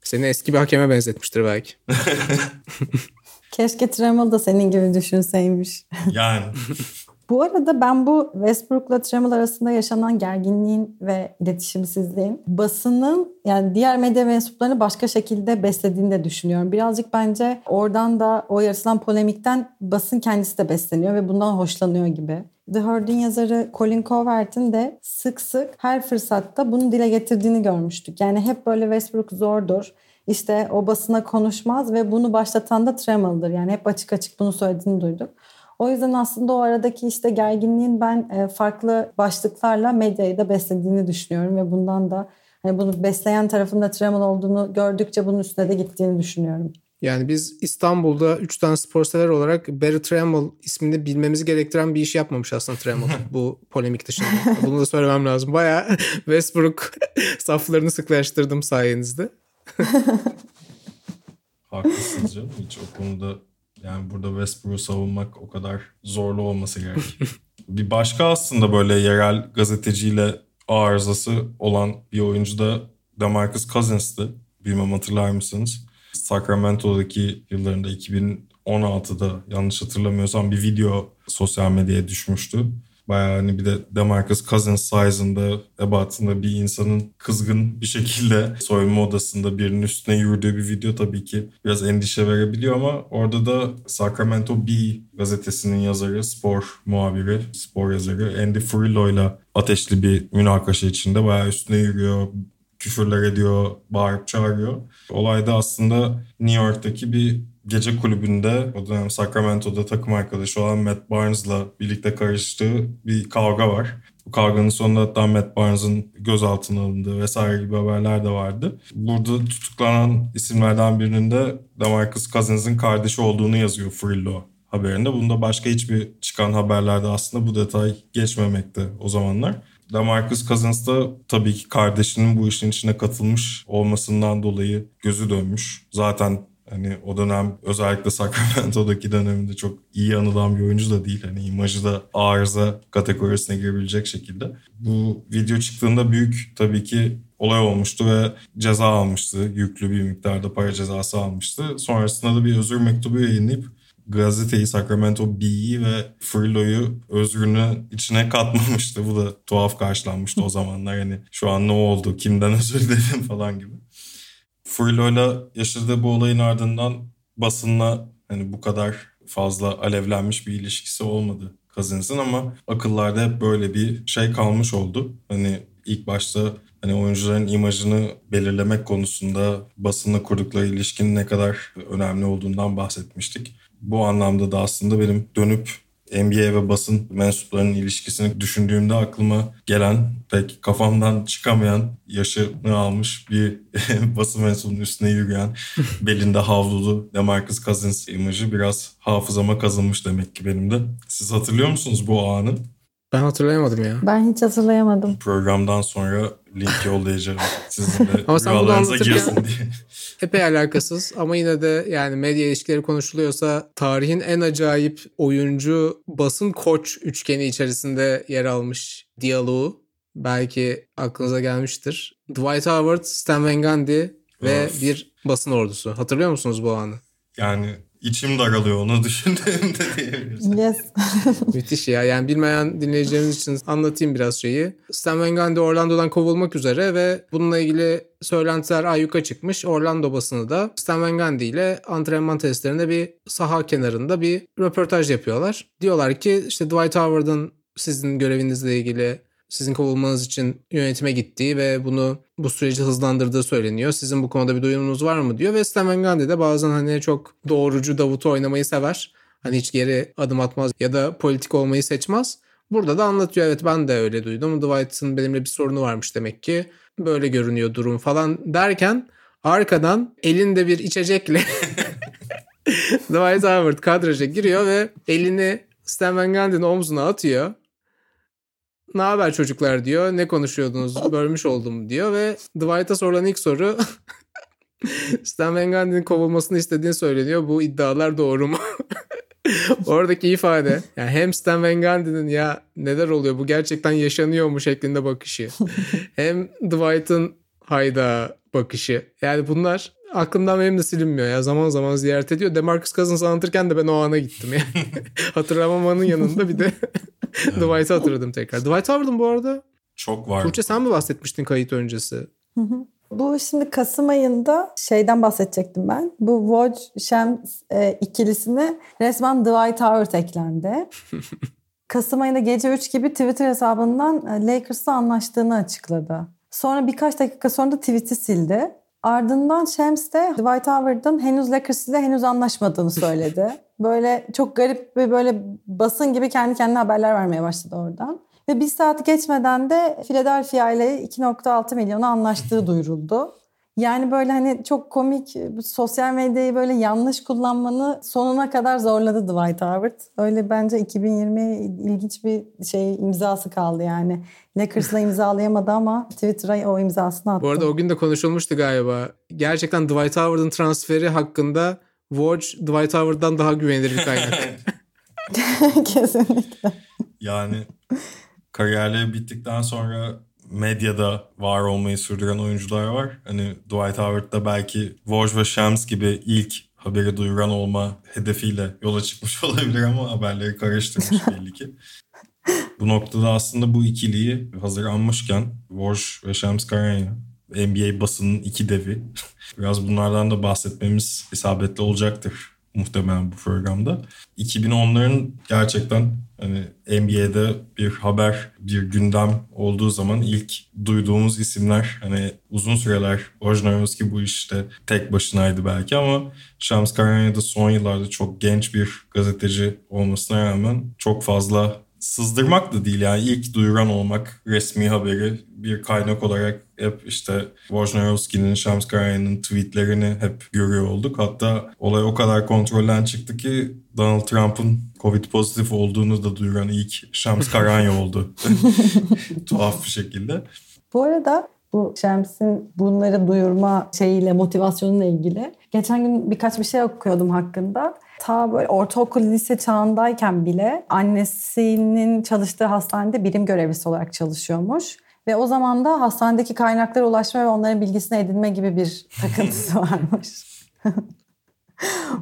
Seni eski bir hakeme benzetmiştir belki. Keşke Tremel da senin gibi düşünseymiş. Yani Bu arada ben bu Westbrook'la Tremel arasında yaşanan gerginliğin ve iletişimsizliğin basının yani diğer medya mensuplarını başka şekilde beslediğini de düşünüyorum. Birazcık bence oradan da o yaratılan polemikten basın kendisi de besleniyor ve bundan hoşlanıyor gibi. The Herd'in yazarı Colin Covert'in de sık sık her fırsatta bunu dile getirdiğini görmüştük. Yani hep böyle Westbrook zordur. İşte o basına konuşmaz ve bunu başlatan da Tremel'dır. Yani hep açık açık bunu söylediğini duyduk. O yüzden aslında o aradaki işte gerginliğin ben e, farklı başlıklarla medyayı da beslediğini düşünüyorum ve bundan da hani bunu besleyen tarafında Tremel olduğunu gördükçe bunun üstüne de gittiğini düşünüyorum. Yani biz İstanbul'da 3 tane spor sever olarak Barry Tremel ismini bilmemizi gerektiren bir iş yapmamış aslında Tremel bu polemik dışında. Bunu da söylemem lazım. Bayağı Westbrook saflarını sıklaştırdım sayenizde. haklısınız canım. Hiç o konuda yani burada Westbrook'u savunmak o kadar zorlu olması gerek. bir başka aslında böyle yerel gazeteciyle arızası olan bir oyuncu da DeMarcus Cousins'tı. Bilmem hatırlar mısınız? Sacramento'daki yıllarında 2016'da yanlış hatırlamıyorsam bir video sosyal medyaya düşmüştü. Bayağı hani bir de Demarcus Cousins size'ında, ebatında bir insanın kızgın bir şekilde soyunma odasında birinin üstüne yürüdüğü bir video tabii ki biraz endişe verebiliyor ama orada da Sacramento Bee gazetesinin yazarı, spor muhabiri, spor yazarı Andy Frillo ile ateşli bir münakaşa içinde bayağı üstüne yürüyor, küfürler ediyor, bağırıp çağırıyor. Olayda aslında New York'taki bir gece kulübünde o dönem Sacramento'da takım arkadaşı olan Matt Barnes'la birlikte karıştığı bir kavga var. Bu kavganın sonunda hatta Matt Barnes'ın gözaltına alındığı vesaire gibi haberler de vardı. Burada tutuklanan isimlerden birinin de Demarcus Cousins'ın kardeşi olduğunu yazıyor Frillo haberinde. Bunda başka hiçbir çıkan haberlerde aslında bu detay geçmemekte o zamanlar. Demarcus Cousins da tabii ki kardeşinin bu işin içine katılmış olmasından dolayı gözü dönmüş. Zaten hani o dönem özellikle Sacramento'daki döneminde çok iyi anılan bir oyuncu da değil. Hani imajı da arıza kategorisine girebilecek şekilde. Bu video çıktığında büyük tabii ki olay olmuştu ve ceza almıştı. Yüklü bir miktarda para cezası almıştı. Sonrasında da bir özür mektubu yayınlayıp gazeteyi Sacramento Bee'yi ve Frillo'yu özrünü içine katmamıştı. Bu da tuhaf karşılanmıştı o zamanlar. Hani şu an ne oldu, kimden özür diledim falan gibi. Frillo'yla yaşadığı bu olayın ardından basınla hani bu kadar fazla alevlenmiş bir ilişkisi olmadı Cousins'ın ama akıllarda hep böyle bir şey kalmış oldu. Hani ilk başta hani oyuncuların imajını belirlemek konusunda basınla kurdukları ilişkinin ne kadar önemli olduğundan bahsetmiştik. Bu anlamda da aslında benim dönüp NBA ve basın mensuplarının ilişkisini düşündüğümde aklıma gelen pek kafamdan çıkamayan yaşını almış bir basın mensubunun üstüne yürüyen belinde havlulu Demarcus Cousins imajı biraz hafızama kazınmış demek ki benim de. Siz hatırlıyor musunuz bu anı? Ben hatırlayamadım ya. Ben hiç hatırlayamadım. Programdan sonra link yollayacağım sizin de Ama sen bunu rüyalarınıza anlatırken- girsin diye. Epey alakasız ama yine de yani medya ilişkileri konuşuluyorsa tarihin en acayip oyuncu basın koç üçgeni içerisinde yer almış diyaloğu belki aklınıza gelmiştir. Dwight Howard, Stan Van Gundy ve Of. bir basın ordusu. Hatırlıyor musunuz bu anı? Yani içim daralıyor onu düşündüğümde diyebiliriz. Yes. Müthiş ya. Yani bilmeyen dinleyicilerimiz için anlatayım biraz şeyi. Stan Van Gundy Orlando'dan kovulmak üzere ve bununla ilgili söylentiler ayyuka çıkmış. Orlando basını da Stan Van Gundy ile antrenman testlerinde bir saha kenarında bir röportaj yapıyorlar. Diyorlar ki işte Dwight Howard'ın sizin görevinizle ilgili sizin kovulmanız için yönetime gittiği ve bunu bu süreci hızlandırdığı söyleniyor. Sizin bu konuda bir duyumunuz var mı diyor ve Stan Van de bazen hani çok doğrucu Davut'u oynamayı sever. Hani hiç geri adım atmaz ya da politik olmayı seçmez. Burada da anlatıyor evet ben de öyle duydum. Dwight'ın benimle bir sorunu varmış demek ki. Böyle görünüyor durum falan derken arkadan elinde bir içecekle Dwight Howard kadraja giriyor ve elini Stan Van Gundy'nin omzuna atıyor. Ne haber çocuklar diyor. Ne konuşuyordunuz? Bölmüş oldum diyor ve Dwight'a sorulan ilk soru Stan Van Gundy'nin kovulmasını istediğini söyleniyor. Bu iddialar doğru mu? Oradaki ifade yani hem Stan Van Gundy'nin ya neler oluyor bu gerçekten yaşanıyor mu şeklinde bakışı. hem Dwight'ın hayda bakışı. Yani bunlar aklımdan benim de silinmiyor ya. Zaman zaman ziyaret ediyor. Demarcus Cousins anlatırken de ben o ana gittim yani. Hatırlamamanın yanında bir de Dwight'ı hatırladım tekrar. Dwight Howard'ın bu arada Çok var. Tuğçe sen mi bahsetmiştin kayıt öncesi? Bu şimdi Kasım ayında şeyden bahsedecektim ben. Bu Woj Shams e, ikilisine resmen Dwight Howard eklendi. Kasım ayında gece 3 gibi Twitter hesabından e, Lakers'la anlaştığını açıkladı. Sonra birkaç dakika sonra da tweet'i sildi. Ardından Shams de Dwight Howard'ın henüz Lakers ile henüz anlaşmadığını söyledi. Böyle çok garip ve böyle basın gibi kendi kendine haberler vermeye başladı oradan. Ve bir saat geçmeden de Philadelphia ile 2.6 milyona anlaştığı duyuruldu. Yani böyle hani çok komik bu sosyal medyayı böyle yanlış kullanmanı sonuna kadar zorladı Dwight Howard. Öyle bence 2020 ilginç bir şey imzası kaldı yani. Lakers'la imzalayamadı ama Twitter'a o imzasını attı. Bu arada o gün de konuşulmuştu galiba. Gerçekten Dwight Howard'ın transferi hakkında Woj Dwight Howard'dan daha güvenilir bir kaynak. Kesinlikle. Yani kariyerleri bittikten sonra medyada var olmayı sürdüren oyuncular var. Hani Dwight Howard da belki Woj ve Shams gibi ilk haberi duyuran olma hedefiyle yola çıkmış olabilir ama haberleri karıştırmış belli ki. Bu noktada aslında bu ikiliyi hazır anmışken Woj ve Shams Karanya NBA basının iki devi. Biraz bunlardan da bahsetmemiz isabetli olacaktır muhtemelen bu programda. 2010'ların gerçekten hani NBA'de bir haber, bir gündem olduğu zaman ilk duyduğumuz isimler hani uzun süreler Wojnarowski bu işte tek başınaydı belki ama Shams Karanya da son yıllarda çok genç bir gazeteci olmasına rağmen çok fazla sızdırmak da değil yani ilk duyuran olmak resmi haberi bir kaynak olarak hep işte Wojnarowski'nin, Shams Karaya'nın tweetlerini hep görüyor olduk. Hatta olay o kadar kontrolden çıktı ki Donald Trump'ın Covid pozitif olduğunu da duyuran ilk Shams Karaya oldu. Tuhaf bir şekilde. Bu arada bu Şems'in bunları duyurma şeyiyle motivasyonuyla ilgili. Geçen gün birkaç bir şey okuyordum hakkında. Ta böyle ortaokul lise çağındayken bile annesinin çalıştığı hastanede birim görevlisi olarak çalışıyormuş. Ve o zaman da hastanedeki kaynaklara ulaşma ve onların bilgisini edinme gibi bir takıntısı varmış.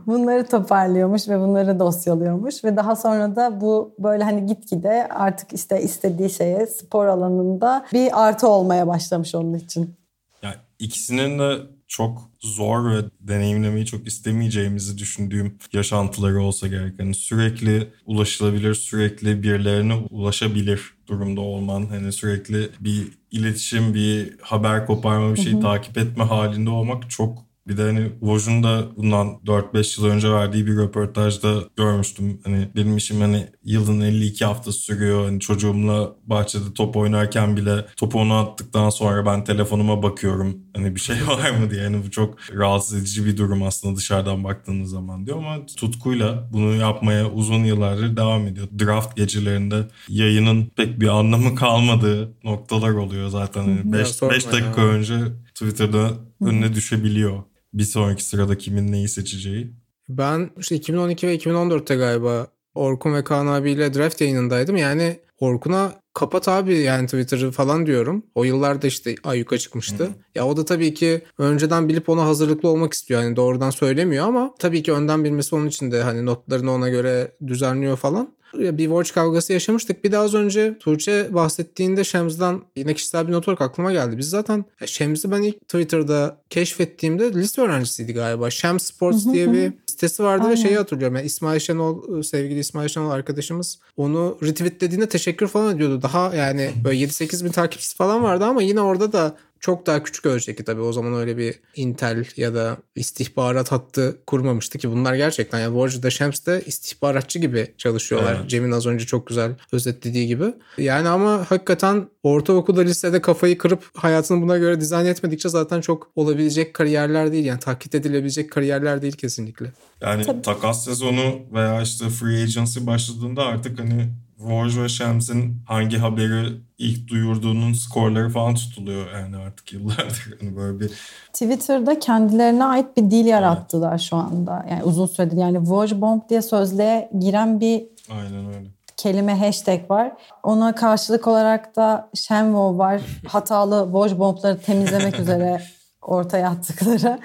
bunları toparlıyormuş ve bunları dosyalıyormuş ve daha sonra da bu böyle hani gitgide artık işte istediği şeye spor alanında bir artı olmaya başlamış onun için. Yani ikisinin de çok zor ve deneyimlemeyi çok istemeyeceğimizi düşündüğüm yaşantıları olsa gerek. Yani sürekli ulaşılabilir, sürekli birilerine ulaşabilir durumda olman. Hani sürekli bir iletişim, bir haber koparma, bir şey takip etme halinde olmak çok bir de hani Voj'un da bundan 4-5 yıl önce verdiği bir röportajda görmüştüm. Hani benim işim hani yılın 52 haftası sürüyor. Hani çocuğumla bahçede top oynarken bile topu ona attıktan sonra ben telefonuma bakıyorum. Hani bir şey var mı diye. Yani bu çok rahatsız edici bir durum aslında dışarıdan baktığınız zaman diyor ama tutkuyla bunu yapmaya uzun yıllardır devam ediyor. Draft gecelerinde yayının pek bir anlamı kalmadığı noktalar oluyor zaten. 5 hani dakika ya. önce Twitter'da önüne düşebiliyor bir sonraki sırada kimin neyi seçeceği. Ben işte 2012 ve 2014'te galiba Orkun ve Kaan abiyle draft yayınındaydım. Yani Orkun'a kapat abi yani Twitter'ı falan diyorum. O yıllarda işte ayyuka çıkmıştı. Hı. Ya o da tabii ki önceden bilip ona hazırlıklı olmak istiyor. Yani doğrudan söylemiyor ama tabii ki önden bilmesi onun için de hani notlarını ona göre düzenliyor falan bir Watch kavgası yaşamıştık. Bir de az önce Tuğçe bahsettiğinde Şems'den yine kişisel bir not olarak aklıma geldi. Biz zaten Şems'i ben ilk Twitter'da keşfettiğimde lise öğrencisiydi galiba. Şems Sports diye bir sitesi vardı Aynen. ve şeyi hatırlıyorum. Yani İsmail Şenol, sevgili İsmail Şenol arkadaşımız onu retweetlediğinde teşekkür falan ediyordu. Daha yani böyle 7-8 bin takipçisi falan vardı ama yine orada da çok daha küçük ölçekli tabii. O zaman öyle bir Intel ya da istihbarat hattı kurmamıştı ki bunlar gerçekten yani Shams de istihbaratçı gibi çalışıyorlar. Evet. Cem'in az önce çok güzel özetlediği gibi. Yani ama hakikaten ortaokulda lisede kafayı kırıp hayatını buna göre dizayn etmedikçe zaten çok olabilecek kariyerler değil. Yani taklit edilebilecek kariyerler değil kesinlikle. Yani Tabii. takas sezonu veya işte free agency başladığında artık hani Woj ve Shams'in hangi haberi ilk duyurduğunun skorları falan tutuluyor yani artık yıllardır. Yani böyle bir Twitter'da kendilerine ait bir dil yarattılar evet. şu anda. Yani uzun süredir yani Woj Bomb diye sözlüğe giren bir Aynen öyle. kelime hashtag var. Ona karşılık olarak da Shenwo var. Hatalı Woj Bomb'ları temizlemek üzere ortaya attıkları.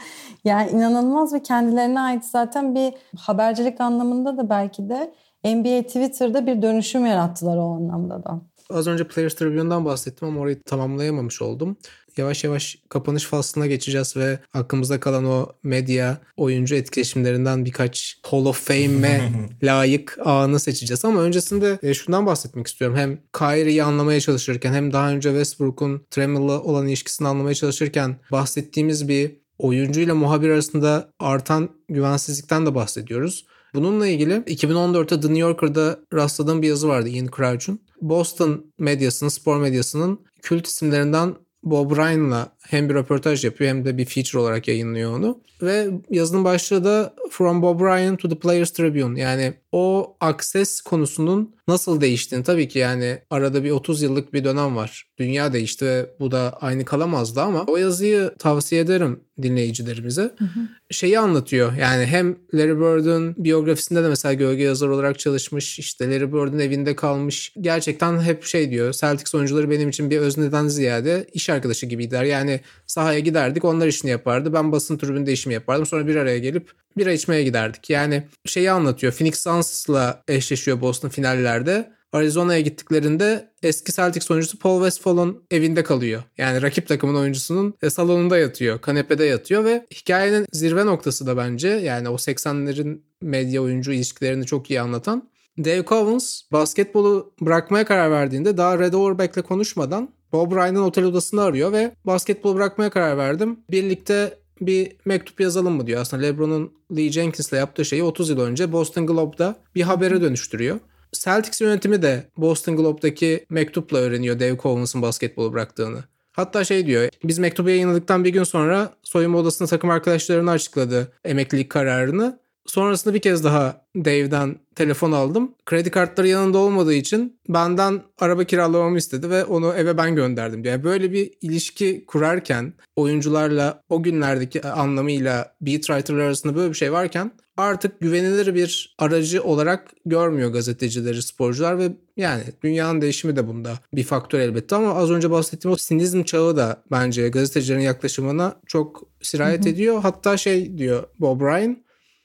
Yani inanılmaz ve kendilerine ait zaten bir habercilik anlamında da belki de NBA Twitter'da bir dönüşüm yarattılar o anlamda da. Az önce Players Tribune'dan bahsettim ama orayı tamamlayamamış oldum. Yavaş yavaş kapanış faslına geçeceğiz ve aklımızda kalan o medya oyuncu etkileşimlerinden birkaç Hall of Fame'e layık anı seçeceğiz. Ama öncesinde e, şundan bahsetmek istiyorum. Hem Kyrie'yi anlamaya çalışırken hem daha önce Westbrook'un Tremel'la olan ilişkisini anlamaya çalışırken bahsettiğimiz bir oyuncuyla muhabir arasında artan güvensizlikten de bahsediyoruz. Bununla ilgili 2014'te The New Yorker'da rastladığım bir yazı vardı Ian Crouch'un. Boston medyasının, spor medyasının kült isimlerinden Bob Ryan'la hem bir röportaj yapıyor hem de bir feature olarak yayınlıyor onu. Ve yazının başlığı da From Bob Ryan to the Players Tribune. Yani o akses konusunun nasıl değiştiğini tabii ki yani arada bir 30 yıllık bir dönem var. Dünya değişti ve bu da aynı kalamazdı ama o yazıyı tavsiye ederim dinleyicilerimize. Hı hı. Şeyi anlatıyor yani hem Larry Bird'ün biyografisinde de mesela gölge yazar olarak çalışmış. işte Larry Bird'ün evinde kalmış. Gerçekten hep şey diyor Celtics oyuncuları benim için bir özneden ziyade iş arkadaşı gibiydiler. Yani sahaya giderdik onlar işini yapardı. Ben basın tribünde işimi yapardım. Sonra bir araya gelip bira içmeye giderdik. Yani şeyi anlatıyor. Phoenix Suns'la eşleşiyor Boston finallerde. Arizona'ya gittiklerinde eski Celtics oyuncusu Paul Westphal'ın evinde kalıyor. Yani rakip takımın oyuncusunun e, salonunda yatıyor, kanepede yatıyor ve hikayenin zirve noktası da bence yani o 80'lerin medya oyuncu ilişkilerini çok iyi anlatan. Dave Covens basketbolu bırakmaya karar verdiğinde daha Red Auerbach'le konuşmadan Bob Ryan'ın otel odasını arıyor ve basketbolu bırakmaya karar verdim. Birlikte bir mektup yazalım mı diyor. Aslında LeBron'un Lee Jenkins'le yaptığı şeyi 30 yıl önce Boston Globe'da bir habere dönüştürüyor. Celtics yönetimi de Boston Globe'daki mektupla öğreniyor Dave Covens'ın basketbolu bıraktığını. Hatta şey diyor, biz mektubu yayınladıktan bir gün sonra soyunma odasında takım arkadaşlarına açıkladı emeklilik kararını. Sonrasında bir kez daha Dave'den telefon aldım. Kredi kartları yanında olmadığı için benden araba kiralamamı istedi ve onu eve ben gönderdim. Yani böyle bir ilişki kurarken oyuncularla o günlerdeki anlamıyla beat writer'lar arasında böyle bir şey varken artık güvenilir bir aracı olarak görmüyor gazetecileri, sporcular ve yani dünyanın değişimi de bunda bir faktör elbette ama az önce bahsettiğim o sinizm çağı da bence gazetecilerin yaklaşımına çok sirayet ediyor. Hatta şey diyor Bob Ryan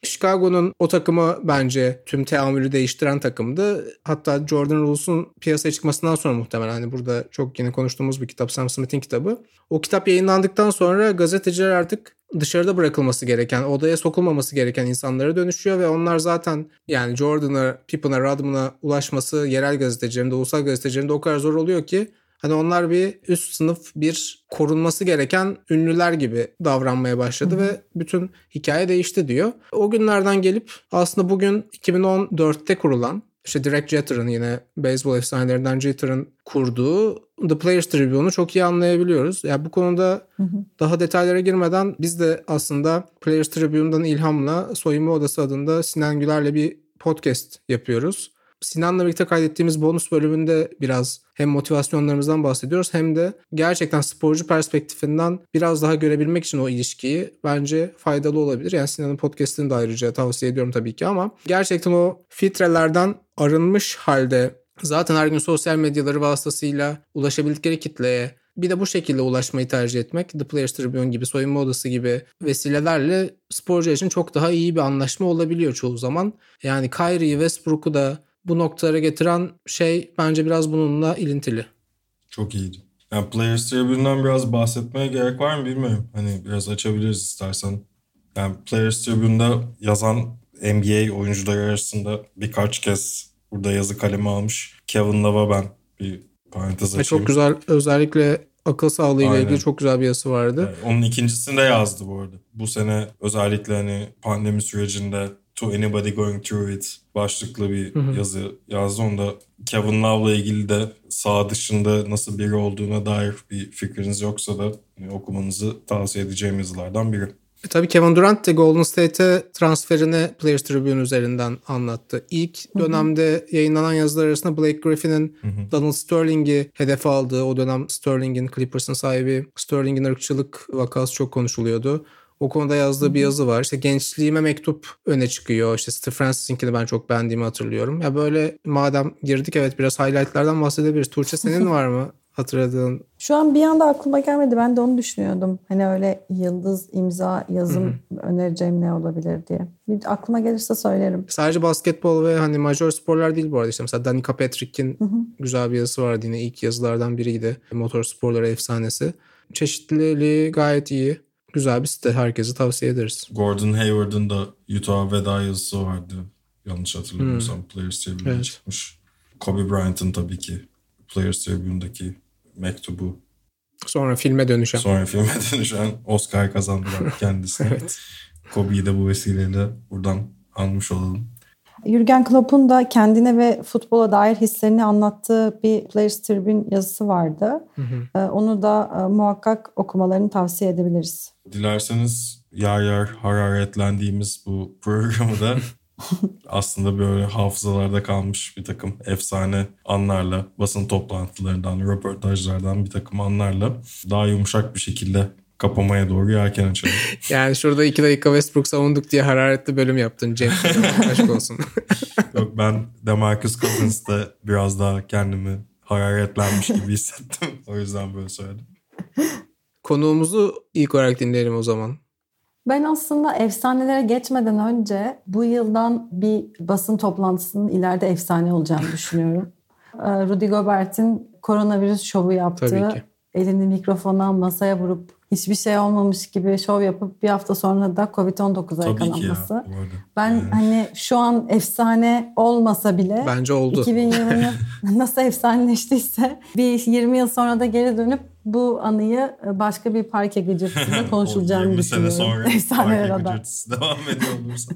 Chicago'nun o takımı bence tüm teamülü değiştiren takımdı. Hatta Jordan Rules'un piyasaya çıkmasından sonra muhtemelen hani burada çok yine konuştuğumuz bir kitap Sam Smith'in kitabı. O kitap yayınlandıktan sonra gazeteciler artık dışarıda bırakılması gereken, odaya sokulmaması gereken insanlara dönüşüyor ve onlar zaten yani Jordan'a, Pippen'a, Rodman'a ulaşması yerel gazetecilerin de ulusal gazetecilerin de o kadar zor oluyor ki Hani onlar bir üst sınıf bir korunması gereken ünlüler gibi davranmaya başladı Hı-hı. ve bütün hikaye değişti diyor. O günlerden gelip aslında bugün 2014'te kurulan işte Direct Jeter'ın yine beyzbol efsanelerinden Jeter'ın kurduğu The Players Tribune'u çok iyi anlayabiliyoruz. Yani bu konuda hı hı. daha detaylara girmeden biz de aslında Players Tribune'dan ilhamla Soyunma Odası adında Sinan Güler'le bir podcast yapıyoruz. Sinan'la birlikte kaydettiğimiz bonus bölümünde biraz hem motivasyonlarımızdan bahsediyoruz hem de gerçekten sporcu perspektifinden biraz daha görebilmek için o ilişkiyi bence faydalı olabilir. Yani Sinan'ın podcastini de ayrıca tavsiye ediyorum tabii ki ama gerçekten o filtrelerden arınmış halde zaten her gün sosyal medyaları vasıtasıyla ulaşabildikleri kitleye bir de bu şekilde ulaşmayı tercih etmek The Players Tribune gibi, soyunma odası gibi vesilelerle sporcu için çok daha iyi bir anlaşma olabiliyor çoğu zaman. Yani Kyrie'yi, Westbrook'u da bu noktalara getiren şey bence biraz bununla ilintili. Çok iyiydi. Yani Players Tribune'dan biraz bahsetmeye gerek var mı bilmiyorum. Hani biraz açabiliriz istersen. Yani Players Tribune'da yazan NBA oyuncuları arasında birkaç kez burada yazı kalemi almış. Kevin Love'a ben bir parantez açayım. Çok güzel özellikle akıl sağlığı ile ilgili çok güzel bir yazısı vardı. Yani onun ikincisini de yazdı bu arada. Bu sene özellikle hani pandemi sürecinde To Anybody Going Through It başlıklı bir hı hı. yazı yazdı. Onda Kevin Love'la ilgili de sağ dışında nasıl biri olduğuna dair bir fikriniz yoksa da hani okumanızı tavsiye edeceğim yazılardan biri. E tabii Kevin Durant de Golden State'e transferini Players Tribune üzerinden anlattı. İlk dönemde hı hı. yayınlanan yazılar arasında Blake Griffin'in hı hı. Donald Sterling'i hedef aldığı o dönem Sterling'in Clippers'ın sahibi Sterling'in ırkçılık vakası çok konuşuluyordu. O konuda yazdığı bir yazı var. İşte gençliğime mektup öne çıkıyor. İşte Steve Francis'inkini ben çok beğendiğimi hatırlıyorum. Ya böyle madem girdik evet biraz highlightlardan bahsedebiliriz. Tuğçe senin var mı hatırladığın? Şu an bir anda aklıma gelmedi. Ben de onu düşünüyordum. Hani öyle yıldız, imza, yazım Hı-hı. önereceğim ne olabilir diye. Bir aklıma gelirse söylerim. Sadece basketbol ve hani major sporlar değil bu arada. İşte mesela Danica Patrick'in güzel bir yazısı vardı yine ilk yazılardan biriydi. Motor sporları efsanesi. Çeşitliliği gayet iyi güzel bir site. Herkese tavsiye ederiz. Gordon Hayward'ın da Utah veda yazısı vardı. Yanlış hatırlamıyorsam hmm. Players Tribune'da evet. çıkmış. Kobe Bryant'ın tabii ki Players Tribune'daki mektubu. Sonra filme dönüşen. Sonra filme dönüşen Oscar kazandılar kendisi. evet. Kobe'yi de bu vesileyle buradan almış olalım. Jürgen Klopp'un da kendine ve futbola dair hislerini anlattığı bir Players Tribune yazısı vardı. Hı hı. Ee, onu da e, muhakkak okumalarını tavsiye edebiliriz. Dilerseniz yer yer hararetlendiğimiz bu programı da aslında böyle hafızalarda kalmış bir takım efsane anlarla, basın toplantılarından, röportajlardan bir takım anlarla daha yumuşak bir şekilde kapamaya doğru yelken açalım. yani şurada iki dakika Westbrook savunduk diye hararetli bölüm yaptın Cem. Aşk olsun. Yok ben Demarcus Cousins'ta biraz daha kendimi hararetlenmiş gibi hissettim. O yüzden böyle söyledim. Konuğumuzu ilk olarak dinleyelim o zaman. Ben aslında efsanelere geçmeden önce bu yıldan bir basın toplantısının ileride efsane olacağını düşünüyorum. e, Rudy Gobert'in koronavirüs şovu yaptığı, Tabii ki. elini mikrofona masaya vurup hiçbir şey olmamış gibi şov yapıp bir hafta sonra da Covid-19'a Tabii ki ya. yakalanması. arada. Ben Yani hani şu an efsane olmasa bile Bence oldu. 2020 nasıl efsaneleştiyse bir 20 yıl sonra da geri dönüp bu anıyı başka bir parke gıcırtısında konuşulacağını 20 sene düşünüyorum. sonra Parke. Gıcırtısı devam ediyor olursa.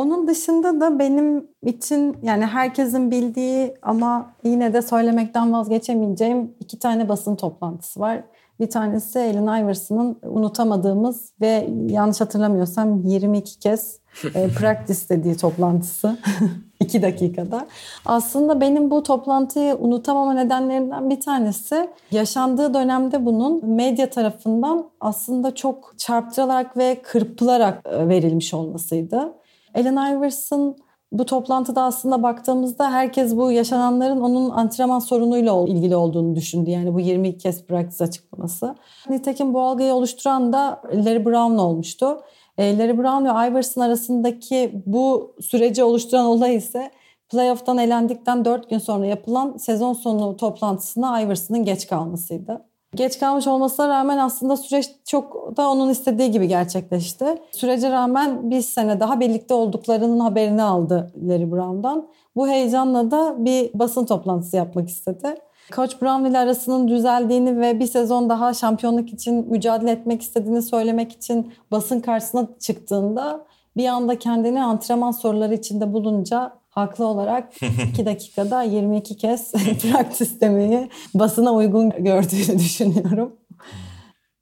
Onun dışında da benim için yani herkesin bildiği ama yine de söylemekten vazgeçemeyeceğim iki tane basın toplantısı var. Bir tanesi Allen Iverson'ın unutamadığımız ve yanlış hatırlamıyorsam 22 kez e, practice dediği toplantısı. 2 dakikada. Aslında benim bu toplantıyı unutamama nedenlerimden bir tanesi yaşandığı dönemde bunun medya tarafından aslında çok çarpıtılarak ve kırpılarak e, verilmiş olmasıydı. Allen Iverson bu toplantıda aslında baktığımızda herkes bu yaşananların onun antrenman sorunuyla ilgili olduğunu düşündü. Yani bu 22 kez practice açıklaması. Nitekim bu algıyı oluşturan da Larry Brown olmuştu. E, Larry Brown ve Iverson arasındaki bu süreci oluşturan olay ise playoff'tan elendikten 4 gün sonra yapılan sezon sonu toplantısına Iverson'ın geç kalmasıydı. Geç kalmış olmasına rağmen aslında süreç çok da onun istediği gibi gerçekleşti. Sürece rağmen bir sene daha birlikte olduklarının haberini aldı Larry Brown'dan. Bu heyecanla da bir basın toplantısı yapmak istedi. Coach Brown ile arasının düzeldiğini ve bir sezon daha şampiyonluk için mücadele etmek istediğini söylemek için basın karşısına çıktığında bir anda kendini antrenman soruları içinde bulunca haklı olarak 2 dakikada 22 kez practice demeyi basına uygun gördüğünü düşünüyorum.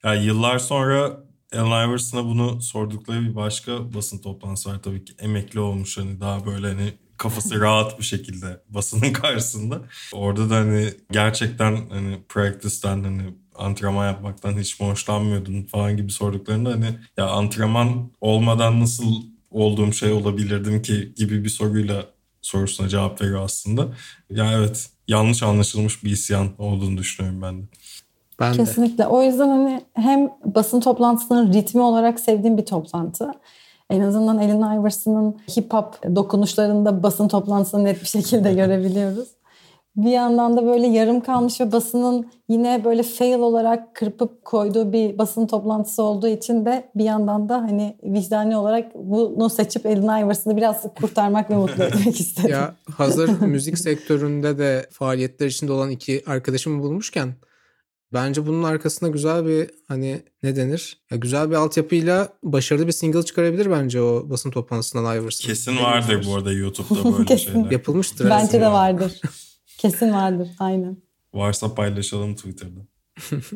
Ya yıllar sonra Allen Iverson'a bunu sordukları bir başka basın toplantısı var tabii ki emekli olmuş hani daha böyle hani kafası rahat bir şekilde basının karşısında. Orada da hani gerçekten hani practice'ten hani antrenman yapmaktan hiç mi hoşlanmıyordun falan gibi sorduklarında hani ya antrenman olmadan nasıl olduğum şey olabilirdim ki gibi bir soruyla sorusuna cevap veriyor aslında. Ya evet yanlış anlaşılmış bir isyan olduğunu düşünüyorum ben de. Ben de. Kesinlikle. O yüzden hani hem basın toplantısının ritmi olarak sevdiğim bir toplantı. En azından Allen Iverson'ın hip hop dokunuşlarında basın toplantısını net bir şekilde görebiliyoruz. Bir yandan da böyle yarım kalmış ve basının yine böyle fail olarak kırpıp koyduğu bir basın toplantısı olduğu için de bir yandan da hani vicdani olarak bunu seçip Allen Iverson'ı biraz kurtarmak ve mutlu etmek istedim. Ya hazır müzik sektöründe de faaliyetler içinde olan iki arkadaşımı bulmuşken bence bunun arkasında güzel bir hani ne denir? Ya güzel bir altyapıyla başarılı bir single çıkarabilir bence o basın toplantısından Iverson. Kesin vardır bu arada YouTube'da böyle Kesin. şeyler. Yapılmıştır. Bence de vardır. Kesin vardır. Aynen. Varsa paylaşalım Twitter'da.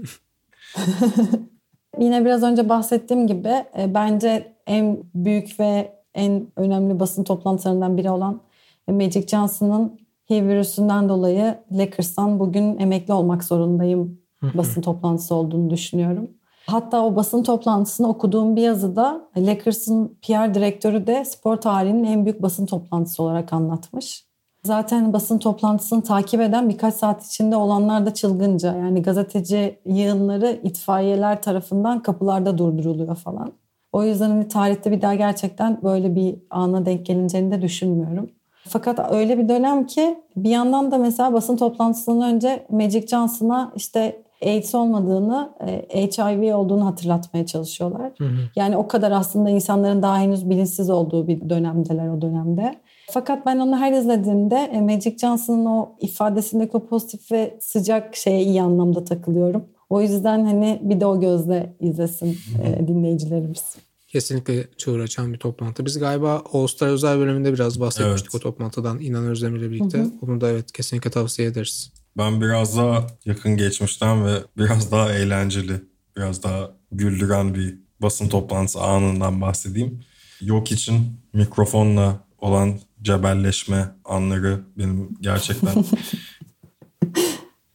Yine biraz önce bahsettiğim gibi e, bence en büyük ve en önemli basın toplantılarından biri olan Magic Johnson'ın HIV virüsünden dolayı Lakers'tan bugün emekli olmak zorundayım basın toplantısı olduğunu düşünüyorum. Hatta o basın toplantısını okuduğum bir yazıda Lakers'ın PR direktörü de spor tarihinin en büyük basın toplantısı olarak anlatmış. Zaten basın toplantısını takip eden birkaç saat içinde olanlar da çılgınca. Yani gazeteci yığınları itfaiyeler tarafından kapılarda durduruluyor falan. O yüzden hani tarihte bir daha gerçekten böyle bir ana denk gelineceğini de düşünmüyorum. Fakat öyle bir dönem ki bir yandan da mesela basın toplantısından önce Magic Johnson'a işte AIDS olmadığını, e, HIV olduğunu hatırlatmaya çalışıyorlar. Yani o kadar aslında insanların daha henüz bilinçsiz olduğu bir dönemdeler o dönemde. Fakat ben onu her izlediğimde e, Magic Johnson'ın o ifadesindeki o pozitif ve sıcak şeye iyi anlamda takılıyorum. O yüzden hani bir de o gözle izlesin e, dinleyicilerimiz. Kesinlikle çığır açan bir toplantı. Biz galiba All-Star özel bölümünde biraz bahsetmiştik Evet. o toplantıdan İnan Özdemir'le birlikte. Bunu da evet kesinlikle tavsiye ederiz. Ben biraz daha yakın geçmişten ve biraz daha eğlenceli, biraz daha güldüren bir basın toplantısı anından bahsedeyim. Yok için mikrofonla olan cebelleşme anları benim gerçekten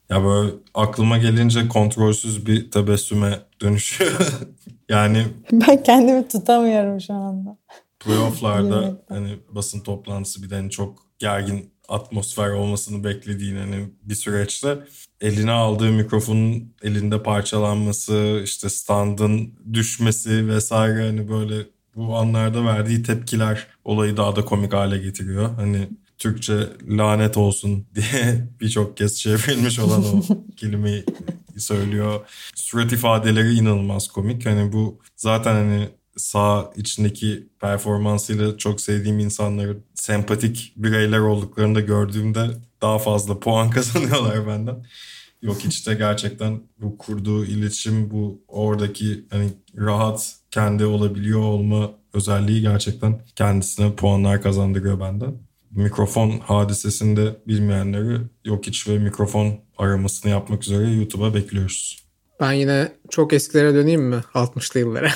ya böyle aklıma gelince kontrolsüz bir tebessüme dönüşüyor. yani Ben kendimi tutamıyorum şu anda. playofflarda hani basın toplantısı bir de hani çok gergin atmosfer olmasını beklediğin hani bir süreçte eline aldığı mikrofonun elinde parçalanması, işte standın düşmesi vesaire hani böyle bu anlarda verdiği tepkiler olayı daha da komik hale getiriyor. Hani Türkçe lanet olsun diye birçok kez çevrilmiş olan o kelimeyi söylüyor. Surat ifadeleri inanılmaz komik. Hani bu zaten hani sağ içindeki performansıyla çok sevdiğim insanların sempatik bireyler olduklarını da gördüğümde daha fazla puan kazanıyorlar benden. Yok işte gerçekten bu kurduğu iletişim, bu oradaki hani rahat kendi olabiliyor olma özelliği gerçekten kendisine puanlar kazandırıyor benden. Mikrofon hadisesinde bilmeyenleri yok iç ve mikrofon aramasını yapmak üzere YouTube'a bekliyoruz. Ben yine çok eskilere döneyim mi? 60'lı yıllara.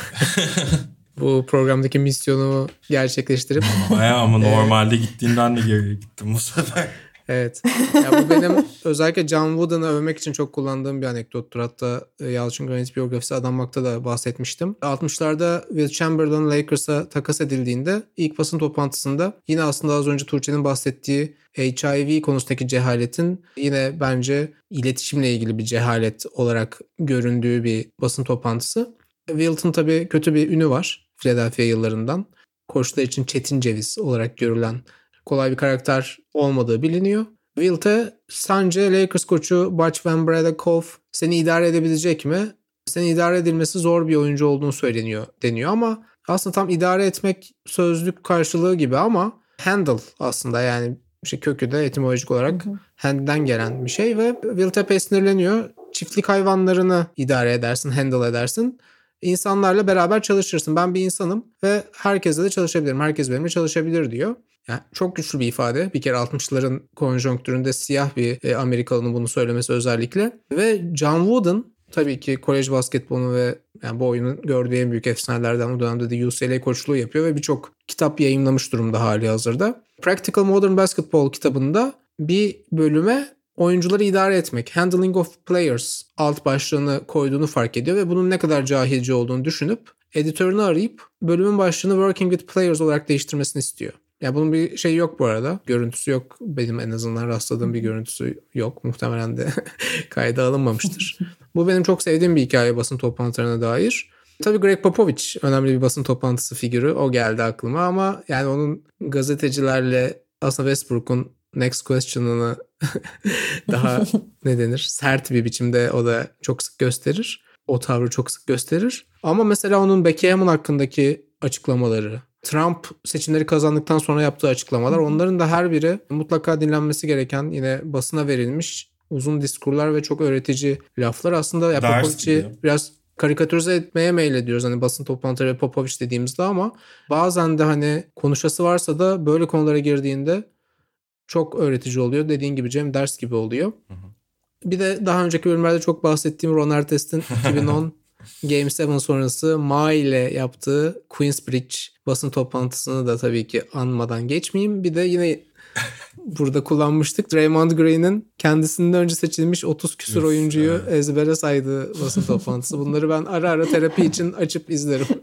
bu programdaki misyonumu gerçekleştirip Baya ama normalde gittiğinden de geriye gittim bu sefer. Evet. Ya bu benim özellikle John Wooden'ı övmek için çok kullandığım bir anekdottur. Hatta e, Yalçın Granit biyografisi Adanmak'ta da bahsetmiştim. 60'larda Will Chamberlain Lakers'a takas edildiğinde ilk basın toplantısında yine aslında az önce Tuğçe'nin bahsettiği HIV konusundaki cehaletin yine bence iletişimle ilgili bir cehalet olarak göründüğü bir basın toplantısı. Wilton tabii kötü bir ünü var Philadelphia yıllarından. Koçlar için çetin ceviz olarak görülen kolay bir karakter olmadığı biliniyor. Wilt'e sence Lakers koçu Butch Van Bredekov seni idare edebilecek mi? Seni idare edilmesi zor bir oyuncu olduğunu söyleniyor deniyor ama aslında tam idare etmek sözlük karşılığı gibi ama handle aslında yani işte kökü de etimolojik olarak hand'den gelen bir şey ve Wilt epey sinirleniyor. Çiftlik hayvanlarını idare edersin, handle edersin. İnsanlarla beraber çalışırsın. Ben bir insanım ve herkesle de çalışabilirim. Herkes benimle çalışabilir diyor. Yani çok güçlü bir ifade. Bir kere 60'ların konjonktüründe siyah bir e, Amerikalının bunu söylemesi özellikle. Ve John Wooden tabii ki kolej basketbolu ve yani bu oyunun gördüğü en büyük efsanelerden o dönemde de UCLA koçluğu yapıyor ve birçok kitap yayınlamış durumda hali hazırda. Practical Modern Basketball kitabında bir bölüme oyuncuları idare etmek, handling of players alt başlığını koyduğunu fark ediyor ve bunun ne kadar cahilce olduğunu düşünüp editörünü arayıp bölümün başlığını working with players olarak değiştirmesini istiyor. Ya bunun bir şey yok bu arada. Görüntüsü yok. Benim en azından rastladığım bir görüntüsü yok. Muhtemelen de kayda alınmamıştır. bu benim çok sevdiğim bir hikaye basın toplantılarına dair. Tabii Greg Popovich önemli bir basın toplantısı figürü. O geldi aklıma ama yani onun gazetecilerle aslında Westbrook'un next question'ını daha ne denir sert bir biçimde o da çok sık gösterir. O tavrı çok sık gösterir. Ama mesela onun Beckham'ın hakkındaki açıklamaları, Trump seçimleri kazandıktan sonra yaptığı açıklamalar onların da her biri mutlaka dinlenmesi gereken yine basına verilmiş uzun diskurlar ve çok öğretici laflar. Aslında ya Popovich'i biraz karikatürize etmeye meylediyoruz hani basın toplantıları ve Popovich dediğimizde ama bazen de hani konuşası varsa da böyle konulara girdiğinde çok öğretici oluyor. Dediğin gibi Cem ders gibi oluyor. Hı hı. Bir de daha önceki bölümlerde çok bahsettiğim Ron Artest'in 2010 Game 7 sonrası Ma ile yaptığı Queensbridge basın toplantısını da tabii ki anmadan geçmeyeyim. Bir de yine burada kullanmıştık. Draymond Green'in kendisinden önce seçilmiş 30 küsur oyuncuyu ezbere saydığı basın toplantısı. Bunları ben ara ara terapi için açıp izlerim.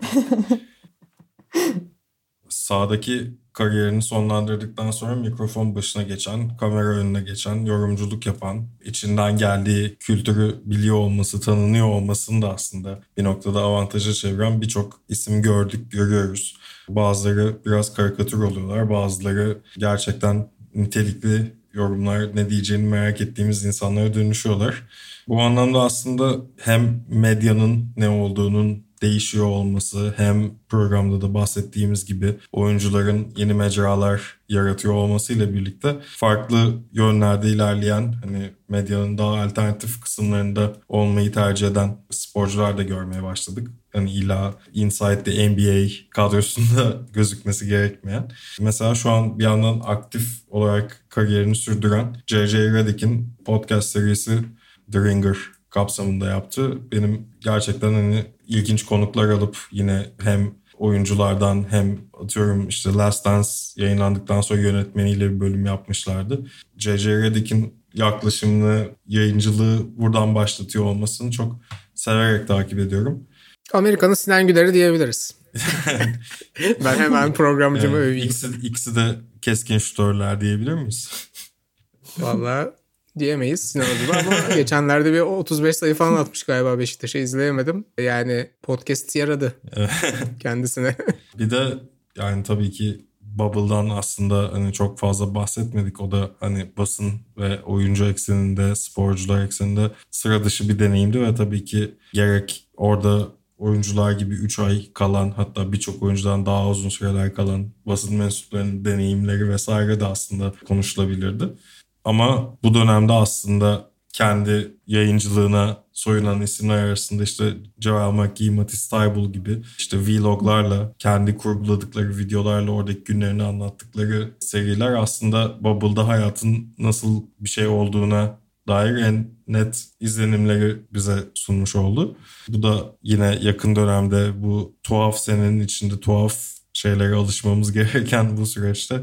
Sağdaki kariyerini sonlandırdıktan sonra mikrofon başına geçen, kamera önüne geçen, yorumculuk yapan, içinden geldiği kültürü biliyor olması, tanınıyor olmasını da aslında bir noktada avantaja çeviren birçok isim gördük, görüyoruz. Bazıları biraz karikatür oluyorlar, bazıları gerçekten nitelikli yorumlar ne diyeceğini merak ettiğimiz insanlara dönüşüyorlar. Bu anlamda aslında hem medyanın ne olduğunun değişiyor olması hem programda da bahsettiğimiz gibi oyuncuların yeni mecralar yaratıyor olmasıyla birlikte farklı yönlerde ilerleyen hani medyanın daha alternatif kısımlarında olmayı tercih eden sporcular da görmeye başladık. Hani illa Inside the NBA kadrosunda gözükmesi gerekmeyen. Mesela şu an bir yandan aktif olarak kariyerini sürdüren J.J. Redick'in podcast serisi The Ringer kapsamında yaptı. Benim gerçekten hani ilginç konuklar alıp yine hem oyunculardan hem atıyorum işte Last Dance yayınlandıktan sonra yönetmeniyle bir bölüm yapmışlardı. J.J. Redick'in yaklaşımını, yayıncılığı buradan başlatıyor olmasını çok severek takip ediyorum. Amerika'nın Sinan Güler'i diyebiliriz. ben hemen programcımı evet, öveyim. İkisi, ikisi de keskin şutörler diyebilir miyiz? Vallahi diyemeyiz Sinan Adıbı ama geçenlerde bir 35 sayı falan atmış galiba Beşiktaş'a izleyemedim. Yani podcast yaradı kendisine. bir de yani tabii ki Bubble'dan aslında hani çok fazla bahsetmedik. O da hani basın ve oyuncu ekseninde, sporcular ekseninde sıra dışı bir deneyimdi ve tabii ki gerek orada oyuncular gibi 3 ay kalan hatta birçok oyuncudan daha uzun süreler kalan basın mensuplarının deneyimleri vesaire de aslında konuşulabilirdi. Ama bu dönemde aslında kendi yayıncılığına soyunan isimler arasında işte Joel McGee, Matisse Taibul gibi işte vloglarla, kendi kurguladıkları videolarla oradaki günlerini anlattıkları seriler aslında Bubble'da hayatın nasıl bir şey olduğuna dair en net izlenimleri bize sunmuş oldu. Bu da yine yakın dönemde bu tuhaf senenin içinde tuhaf şeylere alışmamız gereken bu süreçte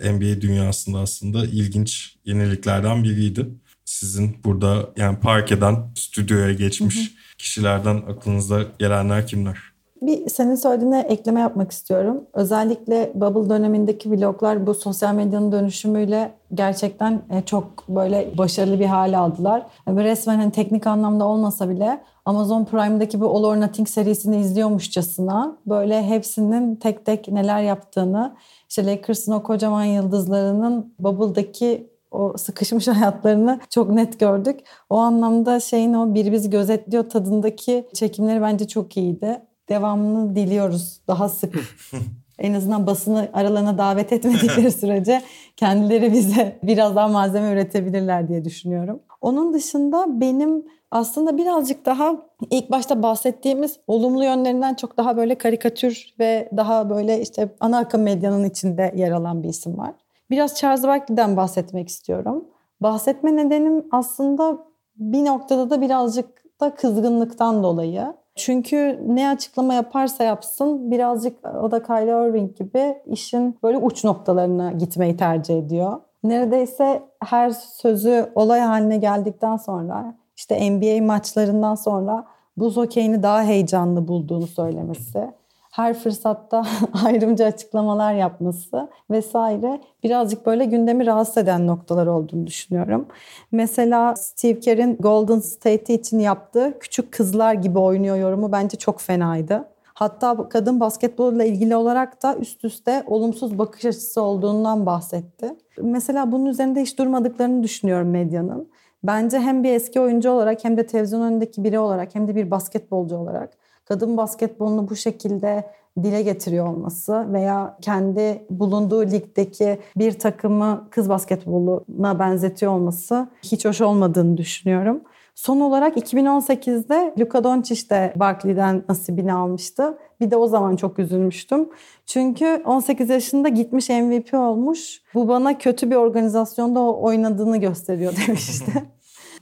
NBA dünyasında aslında ilginç yeniliklerden biriydi. Sizin burada yani parkeden stüdyoya geçmiş hı hı. kişilerden aklınızda gelenler kimler? Bir senin söylediğine ekleme yapmak istiyorum. Özellikle Bubble dönemindeki vloglar bu sosyal medyanın dönüşümüyle gerçekten e, çok böyle başarılı bir hale aldılar. Ve resmen hani teknik anlamda olmasa bile Amazon Prime'daki bu All or Nothing serisini izliyormuşçasına böyle hepsinin tek tek neler yaptığını işte Lakers'ın o kocaman yıldızlarının Bubble'daki o sıkışmış hayatlarını çok net gördük. O anlamda şeyin o bir bizi gözetliyor tadındaki çekimleri bence çok iyiydi. Devamını diliyoruz daha sık. en azından basını aralarına davet etmedikleri sürece kendileri bize biraz daha malzeme üretebilirler diye düşünüyorum. Onun dışında benim aslında birazcık daha ilk başta bahsettiğimiz olumlu yönlerinden çok daha böyle karikatür ve daha böyle işte ana akım medyanın içinde yer alan bir isim var. Biraz Charles Barkley'den bahsetmek istiyorum. Bahsetme nedenim aslında bir noktada da birazcık da kızgınlıktan dolayı. Çünkü ne açıklama yaparsa yapsın birazcık o da Kylie Irving gibi işin böyle uç noktalarına gitmeyi tercih ediyor. Neredeyse her sözü olay haline geldikten sonra işte NBA maçlarından sonra buz hokeyini daha heyecanlı bulduğunu söylemesi her fırsatta ayrımcı açıklamalar yapması vesaire birazcık böyle gündemi rahatsız eden noktalar olduğunu düşünüyorum. Mesela Steve Kerr'in Golden State için yaptığı küçük kızlar gibi oynuyor yorumu bence çok fenaydı. Hatta kadın basketbolla ilgili olarak da üst üste olumsuz bakış açısı olduğundan bahsetti. Mesela bunun üzerinde hiç durmadıklarını düşünüyorum medyanın. Bence hem bir eski oyuncu olarak hem de televizyon önündeki biri olarak hem de bir basketbolcu olarak kadın basketbolunu bu şekilde dile getiriyor olması veya kendi bulunduğu ligdeki bir takımı kız basketboluna benzetiyor olması hiç hoş olmadığını düşünüyorum. Son olarak 2018'de Luka Doncic de Barkley'den nasibini almıştı. Bir de o zaman çok üzülmüştüm. Çünkü 18 yaşında gitmiş MVP olmuş. Bu bana kötü bir organizasyonda oynadığını gösteriyor demişti.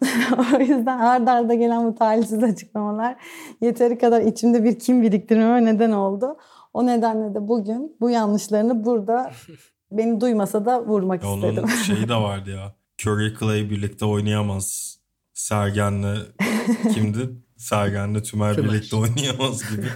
o yüzden ardarda arda gelen bu talihsiz açıklamalar yeteri kadar içimde bir kim biriktirmeme neden oldu. O nedenle de bugün bu yanlışlarını burada beni duymasa da vurmak ya istedim. Onun şeyi de vardı ya. Curry Clay birlikte oynayamaz. Sergen'le kimdi? Sergen'le Tümer, Tümer birlikte oynayamaz gibi.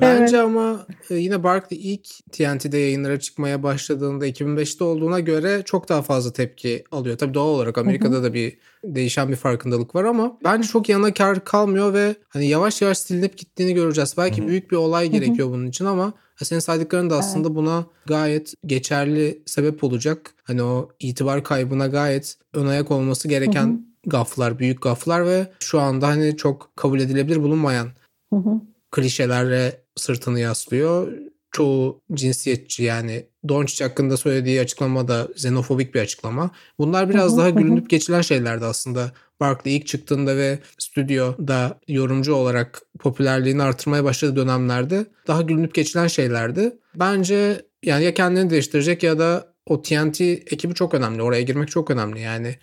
Bence evet. ama e, yine Barkley ilk TNT'de yayınlara çıkmaya başladığında 2005'te olduğuna göre çok daha fazla tepki alıyor. Tabii doğal olarak Amerika'da da bir değişen bir farkındalık var ama bence çok yana kar kalmıyor ve hani yavaş yavaş silinip gittiğini göreceğiz. Belki büyük bir olay gerekiyor bunun için ama senin saydıkların da aslında evet. buna gayet geçerli sebep olacak. Hani o itibar kaybına gayet ön ayak olması gereken gaflar, büyük gaflar ve şu anda hani çok kabul edilebilir bulunmayan hı hı klişelerle sırtını yaslıyor. Çoğu cinsiyetçi yani Doncic hakkında söylediği açıklama da xenofobik bir açıklama. Bunlar biraz daha gülünüp geçilen şeylerdi aslında. Barkley ilk çıktığında ve stüdyoda yorumcu olarak popülerliğini artırmaya başladığı dönemlerde daha gülünüp geçilen şeylerdi. Bence yani ya kendini değiştirecek ya da o TNT ekibi çok önemli. Oraya girmek çok önemli. Yani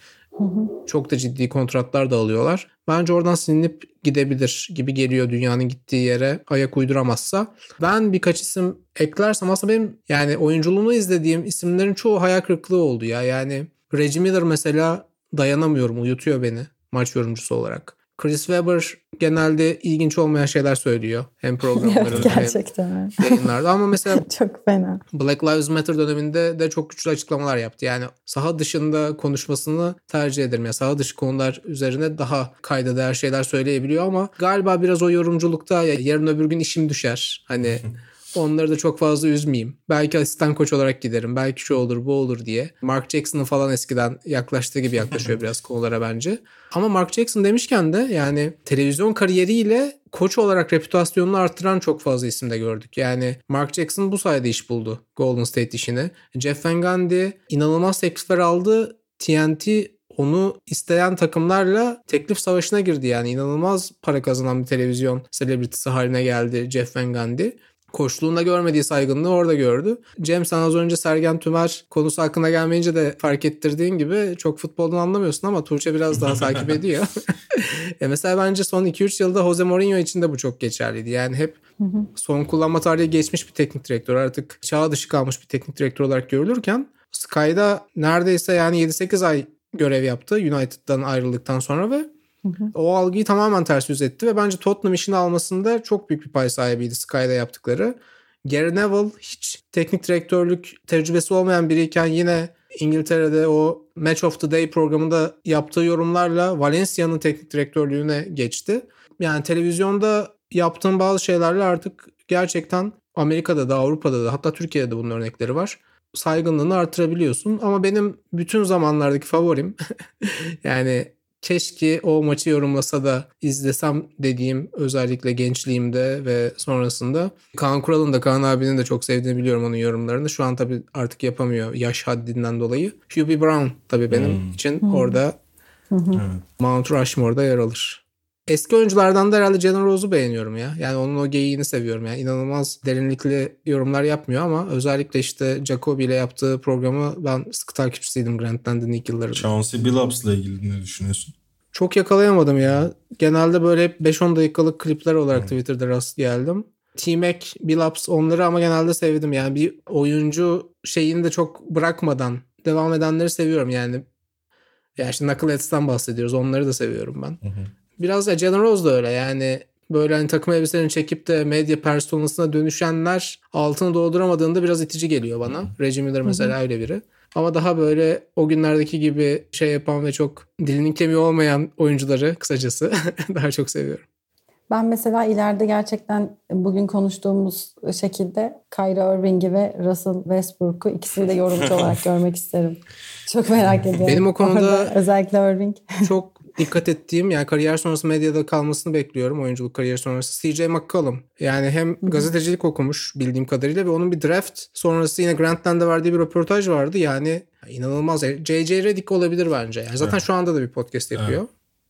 çok da ciddi kontratlar da alıyorlar. Bence oradan silinip gidebilir gibi geliyor dünyanın gittiği yere ayak uyduramazsa. Ben birkaç isim eklersem aslında benim yani oyunculuğunu izlediğim isimlerin çoğu hayal kırıklığı oldu ya. Yani Reggie Miller mesela dayanamıyorum uyutuyor beni maç yorumcusu olarak. Chris Webber genelde ilginç olmayan şeyler söylüyor. Hem programlarda Gerçekten. hem yayınlarda. Ama mesela çok fena. Black Lives Matter döneminde de çok güçlü açıklamalar yaptı. Yani saha dışında konuşmasını tercih ederim. Yani saha dışı konular üzerine daha kayda değer şeyler söyleyebiliyor ama galiba biraz o yorumculukta ya yarın öbür gün işim düşer. Hani Onları da çok fazla üzmeyeyim. Belki asistan koç olarak giderim. Belki şu olur bu olur diye. Mark Jackson'ın falan eskiden yaklaştığı gibi yaklaşıyor biraz konulara bence. Ama Mark Jackson demişken de yani televizyon kariyeriyle koç olarak reputasyonunu arttıran çok fazla isim de gördük. Yani Mark Jackson bu sayede iş buldu Golden State işini. Jeff Van Gundy inanılmaz teklifler aldı. TNT onu isteyen takımlarla teklif savaşına girdi yani inanılmaz para kazanan bir televizyon selebritysi haline geldi Jeff Van Gundy. Koçluğunda görmediği saygınlığı orada gördü. Cem sen az önce Sergen Tümer konusu hakkında gelmeyince de fark ettirdiğin gibi çok futboldan anlamıyorsun ama Tuğçe biraz daha takip ediyor. e mesela bence son 2-3 yılda Jose Mourinho için de bu çok geçerliydi. Yani hep son kullanma tarihi geçmiş bir teknik direktör artık çağ dışı kalmış bir teknik direktör olarak görülürken Sky'da neredeyse yani 7-8 ay görev yaptı United'dan ayrıldıktan sonra ve o algıyı tamamen ters yüz etti ve bence Tottenham işini almasında çok büyük bir pay sahibiydi Sky'da yaptıkları. Gary Neville hiç teknik direktörlük tecrübesi olmayan biriyken yine İngiltere'de o Match of the Day programında yaptığı yorumlarla Valencia'nın teknik direktörlüğüne geçti. Yani televizyonda yaptığım bazı şeylerle artık gerçekten Amerika'da da Avrupa'da da hatta Türkiye'de de bunun örnekleri var. Saygınlığını artırabiliyorsun ama benim bütün zamanlardaki favorim yani keşke o maçı yorumlasa da izlesem dediğim özellikle gençliğimde ve sonrasında. Kaan Kural'ın da Kaan abinin de çok sevdiğini biliyorum onun yorumlarını. Şu an tabii artık yapamıyor yaş haddinden dolayı. Hubie Brown tabii benim Hmm. için orada Evet. Mount Rushmore'da yer alır. Eski oyunculardan da herhalde Jalen Rose'u beğeniyorum ya. Yani onun o geyiğini seviyorum. Yani inanılmaz derinlikli yorumlar yapmıyor ama özellikle işte Jacoby ile yaptığı programı ben sıkı takipçisiydim Grant Land'in ilk yıllarında. Chauncey Billups'la ilgili ne düşünüyorsun? Çok yakalayamadım ya. Genelde böyle hep 5-10 dakikalık klipler olarak Twitter'da rast geldim. T-Mac, Billups onları ama genelde sevdim. Yani bir oyuncu şeyini de çok bırakmadan devam edenleri seviyorum yani. Ya işte Knuckleheads'tan bahsediyoruz. Onları da seviyorum ben. Biraz da Jalen Rose da öyle yani. Böyle hani takım elbiselerini çekip de medya personasına dönüşenler altını dolduramadığında biraz itici geliyor bana. Reggie Miller mesela öyle biri. Ama daha böyle o günlerdeki gibi şey yapan ve çok dilinin kemiği olmayan oyuncuları kısacası daha çok seviyorum. Ben mesela ileride gerçekten bugün konuştuğumuz şekilde Kyrie Irving'i ve Russell Westbrook'u ikisini de yorumcu olarak görmek isterim. Çok merak ediyorum. Benim o konuda- Orada özellikle Irving. çok dikkat ettiğim yani kariyer sonrası medyada kalmasını bekliyorum. Oyunculuk kariyeri sonrası. CJ McCollum. Yani hem gazetecilik okumuş bildiğim kadarıyla ve onun bir draft sonrası yine Grantland'da verdiği bir röportaj vardı. Yani inanılmaz. J.J. Redick olabilir bence. Yani zaten şu anda da bir podcast yapıyor.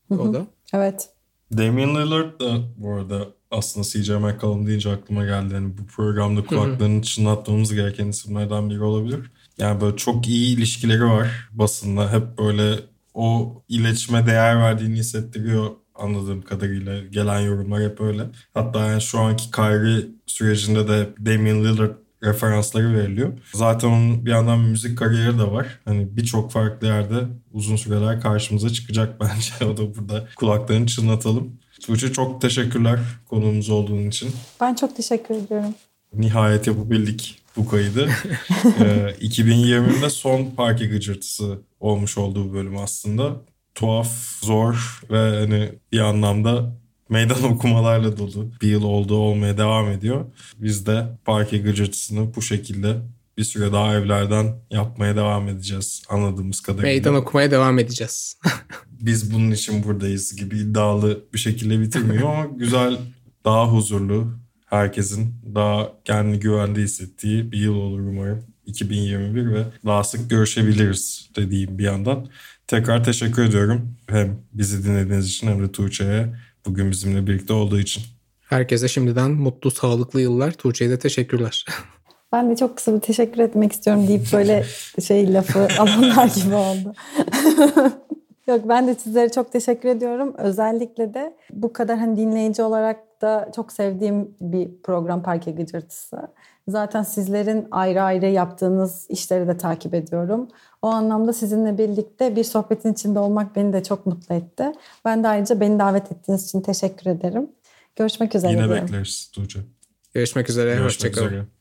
O da. Evet. Damian Lillard da bu arada aslında CJ McCollum deyince aklıma geldi. Yani bu programda kulaklarını çınlatmamız gereken isimlerden biri olabilir. Yani böyle çok iyi ilişkileri var basında. Hep böyle o iletişime değer verdiğini hissettiriyor anladığım kadarıyla. Gelen yorumlar hep öyle. Hatta yani şu anki Kyrie sürecinde de Damian Lillard referansları veriliyor. Zaten onun bir yandan müzik kariyeri de var. Hani birçok farklı yerde uzun süreler karşımıza çıkacak bence. O da burada kulaklarını çınlatalım. Tuğçe çok teşekkürler konuğumuz olduğun için. Ben çok teşekkür ediyorum. Nihayet yapabildik bu kaydı. ee, 2020'de son parke gıcırtısı olmuş olduğu bölüm aslında. Tuhaf, zor ve hani bir anlamda meydan okumalarla dolu bir yıl oldu olmaya devam ediyor. Biz de parke gıcırtısını bu şekilde bir süre daha evlerden yapmaya devam edeceğiz anladığımız kadarıyla. Meydan okumaya devam edeceğiz. Biz bunun için buradayız gibi iddialı bir şekilde bitirmiyor ama güzel, daha huzurlu, herkesin daha kendini güvende hissettiği bir yıl olur umarım. 2021 ve daha sık görüşebiliriz dediğim bir yandan. Tekrar teşekkür ediyorum. Hem bizi dinlediğiniz için hem de Tuğçe'ye bugün bizimle birlikte olduğu için. Herkese şimdiden mutlu, sağlıklı yıllar. Tuğçe'ye de teşekkürler. Ben de çok kısa bir teşekkür etmek istiyorum deyip böyle şey lafı alanlar gibi oldu. Yok ben de sizlere çok teşekkür ediyorum. Özellikle de bu kadar hani dinleyici olarak da çok sevdiğim bir program Parke Gıcırtısı. Zaten sizlerin ayrı ayrı yaptığınız işleri de takip ediyorum. O anlamda sizinle birlikte bir sohbetin içinde olmak beni de çok mutlu etti. Ben de ayrıca beni davet ettiğiniz için teşekkür ederim. Görüşmek üzere. Yine diyorum. bekleriz Tuğçe. Görüşmek üzere. Görüşmek Hoşçakalın. üzere.